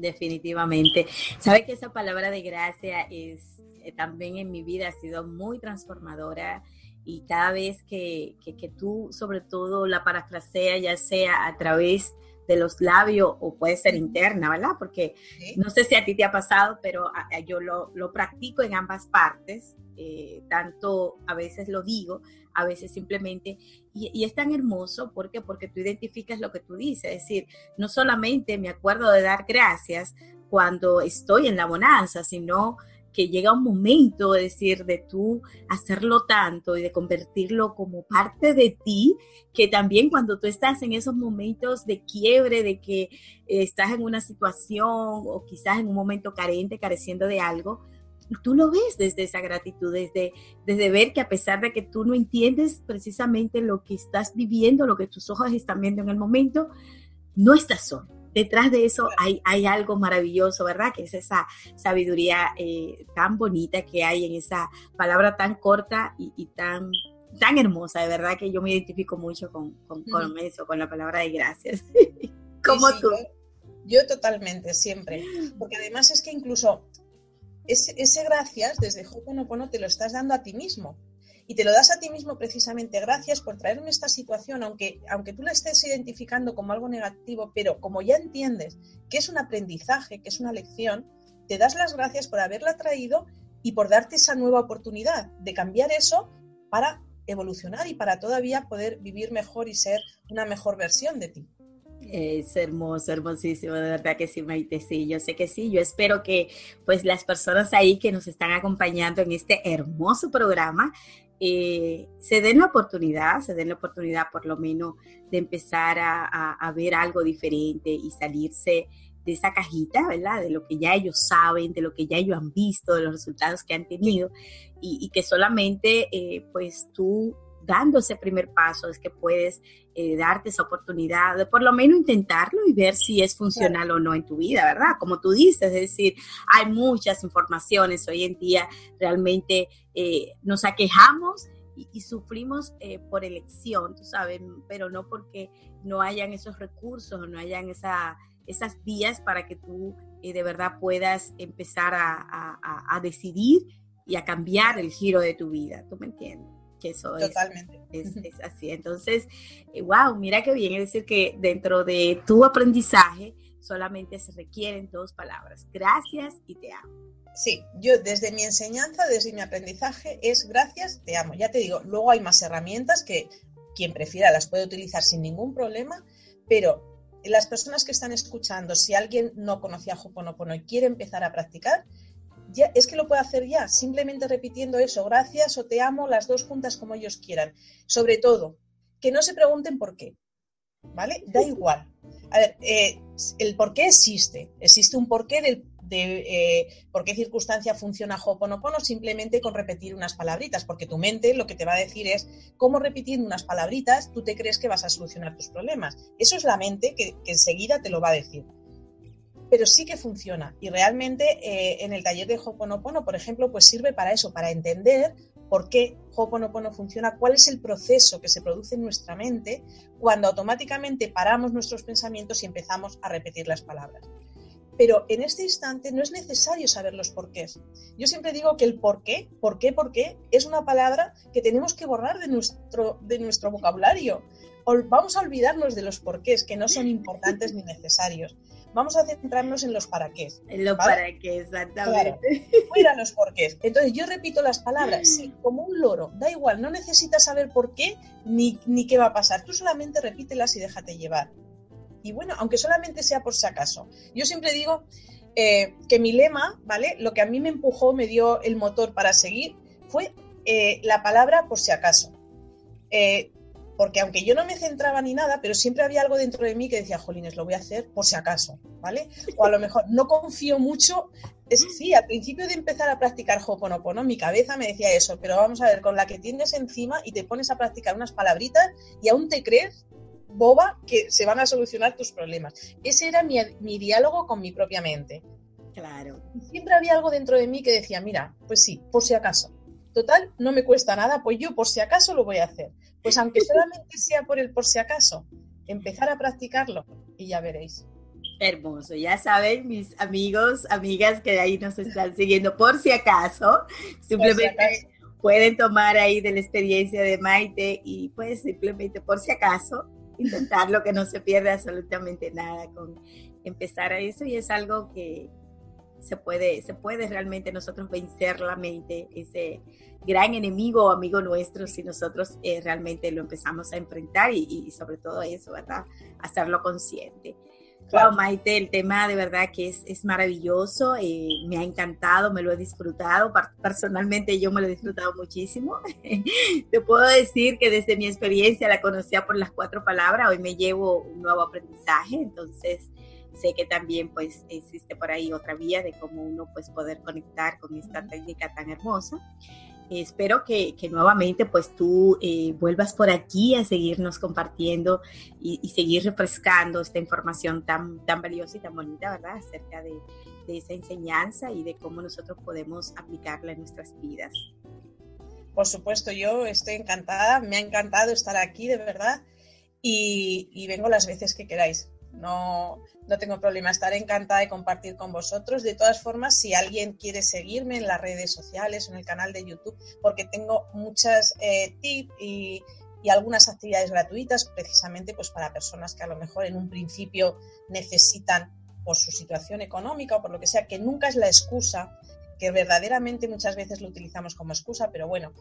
definitivamente. Sabe que esa palabra de gracia es eh, también en mi vida ha sido muy transformadora y cada vez que, que, tú sobre todo la parafraseas, ya sea a través de los labios o puede ser interna, ¿verdad? Porque no sé si a ti te ha pasado, pero yo lo, lo practico en ambas partes. Eh, tanto a veces lo digo, a veces simplemente, y, es tan hermoso, ¿por qué? Porque tú identificas lo que tú dices, es decir, no solamente me acuerdo de dar gracias cuando estoy en la bonanza, sino que llega un momento, es decir, de tú hacerlo tanto y de convertirlo como parte de ti, que también cuando tú estás en esos momentos de quiebre, de que eh, estás en una situación o quizás en un momento carente, careciendo de algo, tú lo ves desde esa gratitud, desde, desde ver que a pesar de que tú no entiendes precisamente lo que estás viviendo, lo que tus ojos están viendo en el momento, no estás solo. Detrás de eso hay, hay algo maravilloso, ¿verdad? Que es esa sabiduría eh, tan bonita que hay en esa palabra tan corta y, tan, tan hermosa, de verdad que yo me identifico mucho con, con, eso, con la palabra de gracias. *laughs* como tú Yo totalmente, siempre. Porque además es que incluso ese, gracias desde Hoponopono te lo estás dando a ti mismo. Y te lo das a ti mismo precisamente gracias por traerme esta situación, aunque, aunque tú la estés identificando como algo negativo, pero como ya entiendes que es un aprendizaje, que es una lección, te das las gracias por haberla traído y por darte esa nueva oportunidad de cambiar eso para evolucionar y para todavía poder vivir mejor y ser una mejor versión de ti. Es hermoso, hermosísimo, de verdad que sí, Maite, sí, yo sé que sí, yo espero que pues las personas ahí que nos están acompañando en este hermoso programa eh, se den la oportunidad, se den la oportunidad por lo menos de empezar a, ver algo diferente y salirse de esa cajita, ¿verdad? De lo que ya ellos saben, de lo que ya ellos han visto, de los resultados que han tenido y, que solamente eh, pues tú dando ese primer paso es que puedes eh, darte esa oportunidad de por lo menos intentarlo y ver si es funcional o no en tu vida, ¿verdad? Como tú dices, es decir, hay muchas informaciones hoy en día, realmente eh, nos aquejamos y, sufrimos por elección, tú sabes, pero no porque no hayan esos recursos no hayan esa esas vías para que tú eh, de verdad puedas empezar a, decidir y a cambiar el giro de tu vida. ¿Tú me entiendes? Que eso Totalmente. Es, es, así. Entonces, wow, eh, mira qué bien. Es decir, que dentro de tu aprendizaje solamente se requieren dos palabras. Gracias y te amo. Sí, yo desde mi enseñanza, desde mi aprendizaje, es gracias, te amo. Ya te digo, luego hay más herramientas que quien prefiera las puede utilizar sin ningún problema, pero las personas que están escuchando, si alguien no conocía Hoponopono y quiere empezar a practicar, es que lo puede hacer ya, simplemente repitiendo eso, gracias o te amo, las dos juntas como ellos quieran. Sobre todo, que no se pregunten por qué, ¿vale? Da igual. A ver, eh, el por qué existe. Existe un porqué del de eh, por qué circunstancia funciona Hoponopono simplemente con repetir unas palabritas, porque tu mente lo que te va a decir es cómo repitiendo unas palabritas tú te crees que vas a solucionar tus problemas. Eso es la mente que, enseguida te lo va a decir. Pero sí que funciona y realmente eh, en el taller de Hoponopono, por ejemplo, pues sirve para eso, para entender por qué Hoponopono funciona, cuál es el proceso que se produce en nuestra mente cuando automáticamente paramos nuestros pensamientos y empezamos a repetir las palabras pero en este instante no es necesario saber los porqués. Yo siempre digo que el porqué, por qué, por qué, es una palabra que tenemos que borrar de nuestro, de nuestro vocabulario. Vamos a olvidarnos de los porqués, que no son importantes ni necesarios. Vamos a centrarnos en los para qué. En los para qué, exactamente. Claro, los porqués. Entonces yo repito las palabras, sí, como un loro, da igual, no necesitas saber por qué ni, ni qué va a pasar. Tú solamente repítelas y déjate llevar. Y bueno, aunque solamente sea por si acaso. Yo siempre digo eh, que mi lema, ¿vale? Lo que a mí me empujó, me dio el motor para seguir, fue eh, la palabra por si acaso. Eh, porque aunque yo no me centraba ni nada, pero siempre había algo dentro de mí que decía, jolines, lo voy a hacer por si acaso, ¿vale? O a lo mejor no confío mucho. Es, sí, al principio de empezar a practicar Hoponopono, mi cabeza me decía eso, pero vamos a ver, con la que tienes encima y te pones a practicar unas palabritas y aún te crees boba que se van a solucionar tus problemas. Ese era mi, diálogo con mi propia mente. Claro. Y siempre había algo dentro de mí que decía, mira, pues sí, por si acaso. Total, no me cuesta nada, pues yo por si acaso lo voy a hacer. Pues *laughs* aunque solamente sea por el por si acaso, empezar a practicarlo y ya veréis. Hermoso, ya saben mis amigos, amigas que ahí nos están siguiendo por si acaso, simplemente pueden tomar ahí de la experiencia de Maite y pues simplemente por si acaso intentarlo, que no se pierde absolutamente nada con empezar a eso y es algo que se puede, se puede realmente nosotros vencer la mente, ese gran enemigo o amigo nuestro, si nosotros eh, realmente lo empezamos a enfrentar y, y, sobre todo eso, ¿verdad? Hacerlo consciente. Wow, Maite, el tema de verdad que es, es maravilloso, eh, me ha encantado, me lo he disfrutado, personalmente yo me lo he disfrutado muchísimo. *laughs* Te puedo decir que desde mi experiencia la conocía por las cuatro palabras, hoy me llevo un nuevo aprendizaje, entonces sé que también pues existe por ahí otra vía de cómo uno pues poder conectar con esta técnica tan hermosa espero que, nuevamente pues tú eh, vuelvas por aquí a seguirnos compartiendo y, seguir refrescando esta información tan, tan valiosa y tan bonita, ¿verdad? Acerca de, esa enseñanza y de cómo nosotros podemos aplicarla en nuestras vidas. Por supuesto, yo estoy encantada, me ha encantado estar aquí, de verdad, y, y vengo las veces que queráis. No, no tengo problema. Estaré encantada de compartir con vosotros. De todas formas, si alguien quiere seguirme en las redes sociales o en el canal de YouTube, porque tengo muchas eh, tips y, y, algunas actividades gratuitas, precisamente pues para personas que a lo mejor en un principio necesitan por su situación económica o por lo que sea, que nunca es la excusa, que verdaderamente muchas veces lo utilizamos como excusa, pero bueno,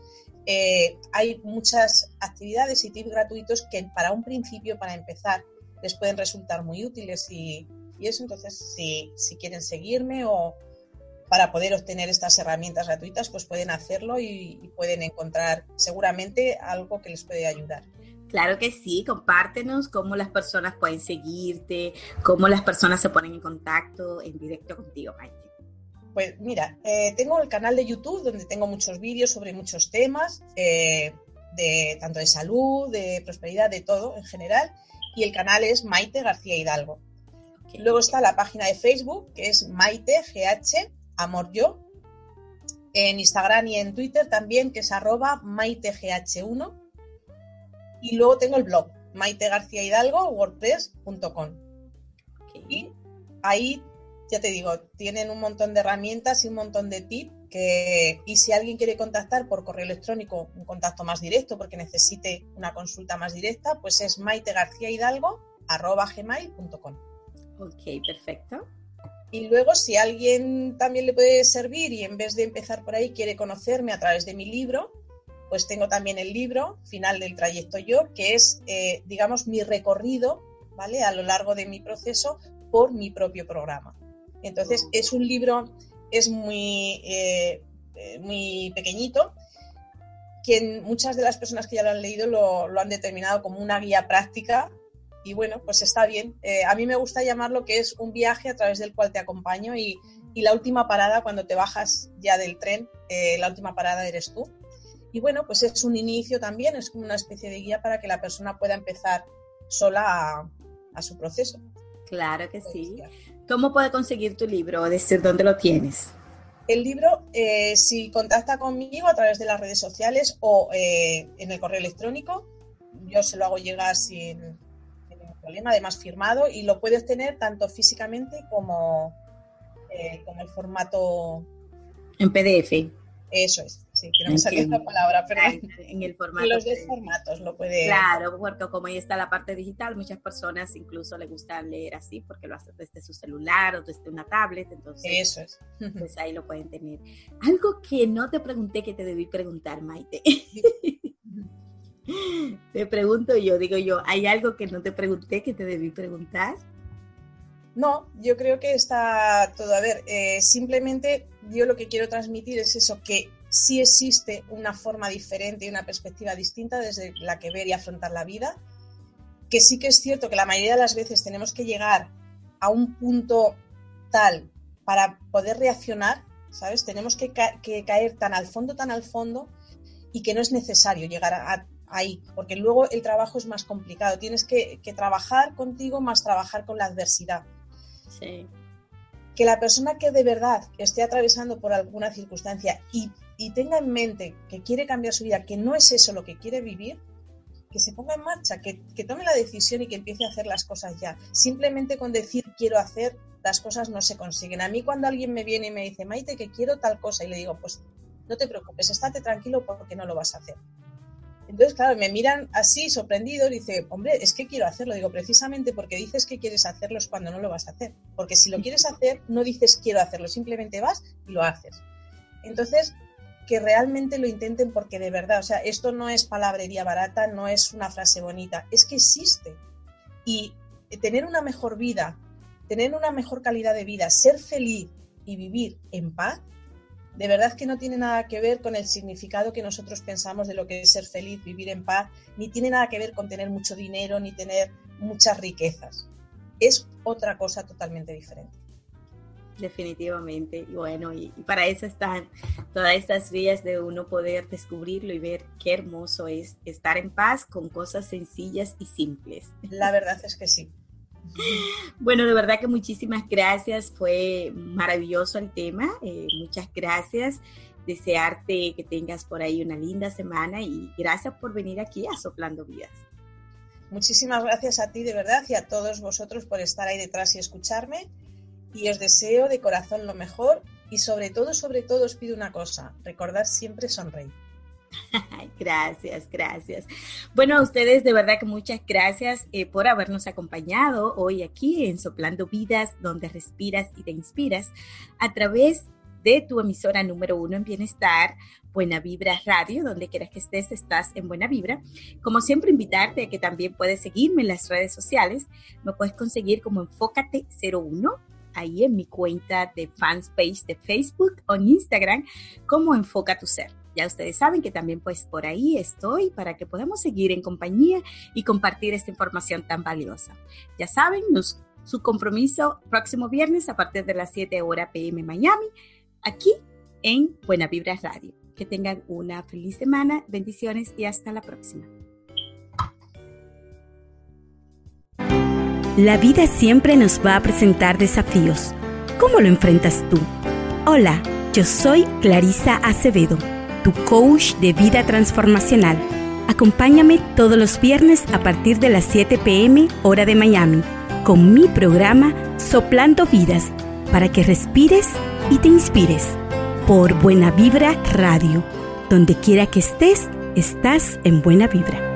eh, hay muchas actividades y tips gratuitos que para un principio, para empezar, les pueden resultar muy útiles y, eso, entonces, si, si, quieren seguirme o para poder obtener estas herramientas gratuitas, pues pueden hacerlo y, y pueden encontrar seguramente algo que les puede ayudar. Claro que sí, compártenos cómo las personas pueden seguirte, cómo las personas se ponen en contacto en directo contigo, Maite. Pues mira, eh, tengo el canal de YouTube donde tengo muchos vídeos sobre muchos temas, eh, de, tanto de salud, de prosperidad, de todo en general, y el canal es Maite García Hidalgo. Luego está la página de Facebook, que es Maite GH Amor Yo. En Instagram y en Twitter también, que es arroba MaiteGH1 y luego tengo el blog, Maite García Hidalgo, wordpress.com. Y ahí, ya te digo, tienen un montón de herramientas y un montón de tips. Que, y si alguien quiere contactar por correo electrónico, un contacto más directo porque necesite una consulta más directa, pues es maitegarciahidalgo.gmail.com. Ok, perfecto. Y luego, si alguien también le puede servir y en vez de empezar por ahí quiere conocerme a través de mi libro, pues tengo también el libro Final del Trayecto Yo, que es, eh, digamos, mi recorrido, ¿vale? A lo largo de mi proceso por mi propio programa. Entonces, es un libro, es muy, eh, eh, muy pequeñito, que muchas de las personas que ya lo han leído lo, han determinado como una guía práctica y bueno, pues está bien. a mí me gusta llamarlo que es un viaje a través del cual te acompaño y, y la última parada cuando te bajas ya del tren, la última parada eres tú. Y bueno, pues es un inicio también, es como una especie de guía para que la persona pueda empezar sola a, su proceso. Claro que sí. ¿Cómo puede conseguir tu libro? Es decir, ¿dónde lo tienes? El libro, eh, si contacta conmigo a través de las redes sociales o eh, en el correo electrónico, yo se lo hago llegar sin, ningún problema, además firmado, y lo puede obtener tanto físicamente como, eh, como el formato... En PDF. Eso es, sí, que no me salió esta palabra, pero en el formato. los dos formatos lo puede. Claro, porque como ahí está la parte digital, muchas personas incluso les gusta leer así porque lo hacen desde su celular o desde una tablet, entonces. Eso es. *laughs* Pues ahí lo pueden tener. Algo que no te pregunté que te debí preguntar, Maite. *laughs* te pregunto yo, digo yo, ¿hay algo que no te pregunté que te debí preguntar? No, yo creo que está todo. A ver, eh, simplemente yo lo que quiero transmitir es eso, que sí existe una forma diferente y una perspectiva distinta desde la que ver y afrontar la vida, que sí que es cierto que la mayoría de las veces tenemos que llegar a un punto tal para poder reaccionar, ¿sabes? Tenemos que, caer tan al fondo, tan al fondo, y que no es necesario llegar ahí, porque luego el trabajo es más complicado. Tienes que, que trabajar contigo más trabajar con la adversidad. Que la persona que de verdad esté atravesando por alguna circunstancia y, tenga en mente que quiere cambiar su vida, que no es eso lo que quiere vivir, que se ponga en marcha, que, que, tome la decisión y que empiece a hacer las cosas ya. Simplemente con decir quiero hacer, las cosas no se consiguen. A mí cuando alguien me viene y me dice, Maite, que quiero tal cosa, y le digo, pues no te preocupes, estate tranquilo porque no lo vas a hacer. Entonces, claro, me miran así, sorprendidos, dice, hombre, es que quiero hacerlo. Digo, precisamente porque dices que quieres hacerlo es cuando no lo vas a hacer. Porque si lo quieres hacer, no dices quiero hacerlo, simplemente vas y lo haces. Entonces, que realmente lo intenten porque de verdad, o sea, esto no es palabrería barata, no es una frase bonita, es que existe. Y tener una mejor vida, tener una mejor calidad de vida, ser feliz y vivir en paz, de verdad que no tiene nada que ver con el significado que nosotros pensamos de lo que es ser feliz, vivir en paz, ni tiene nada que ver con tener mucho dinero, ni tener muchas riquezas. Es otra cosa totalmente diferente. Definitivamente. Y bueno, y, para eso están todas estas vías de uno poder descubrirlo y ver qué hermoso es estar en paz con cosas sencillas y simples. La verdad es que sí. *laughs* Bueno, de verdad que muchísimas gracias, fue maravilloso el tema, eh, muchas gracias, desearte que tengas por ahí una linda semana y gracias por venir aquí a Soplando Vidas. Muchísimas gracias a ti de verdad y a todos vosotros por estar ahí detrás y escucharme. Y os deseo de corazón lo mejor y sobre todo, sobre todo os pido una cosa, recordad siempre sonreír. *laughs* Gracias, gracias. Bueno, a ustedes de verdad que muchas gracias eh, por habernos acompañado hoy aquí en Soplando Vidas, donde respiras y te inspiras a través de tu emisora número uno en bienestar, Buena Vibra Radio, donde quieras que estés, estás en Buena Vibra. Como siempre, invitarte a que también puedes seguirme en las redes sociales. Me puedes conseguir como Enfócate01 ahí en mi cuenta de fanspage de Facebook o en Instagram como Enfoca tu Ser. Ya ustedes saben que también pues por ahí estoy para que podamos seguir en compañía y compartir esta información tan valiosa. Ya saben, su compromiso próximo viernes a partir de las 7 horas PM Miami, aquí en Buena Vibra Radio. Que tengan una feliz semana, bendiciones y hasta la próxima. La vida siempre nos va a presentar desafíos. ¿Cómo lo enfrentas tú? Hola, yo soy Clarisa Acevedo tu coach de vida transformacional. Acompáñame todos los viernes a partir de las 7 pm hora de Miami con mi programa Soplando Vidas para que respires y te inspires por Buena Vibra Radio. Donde quiera que estés, estás en Buena Vibra.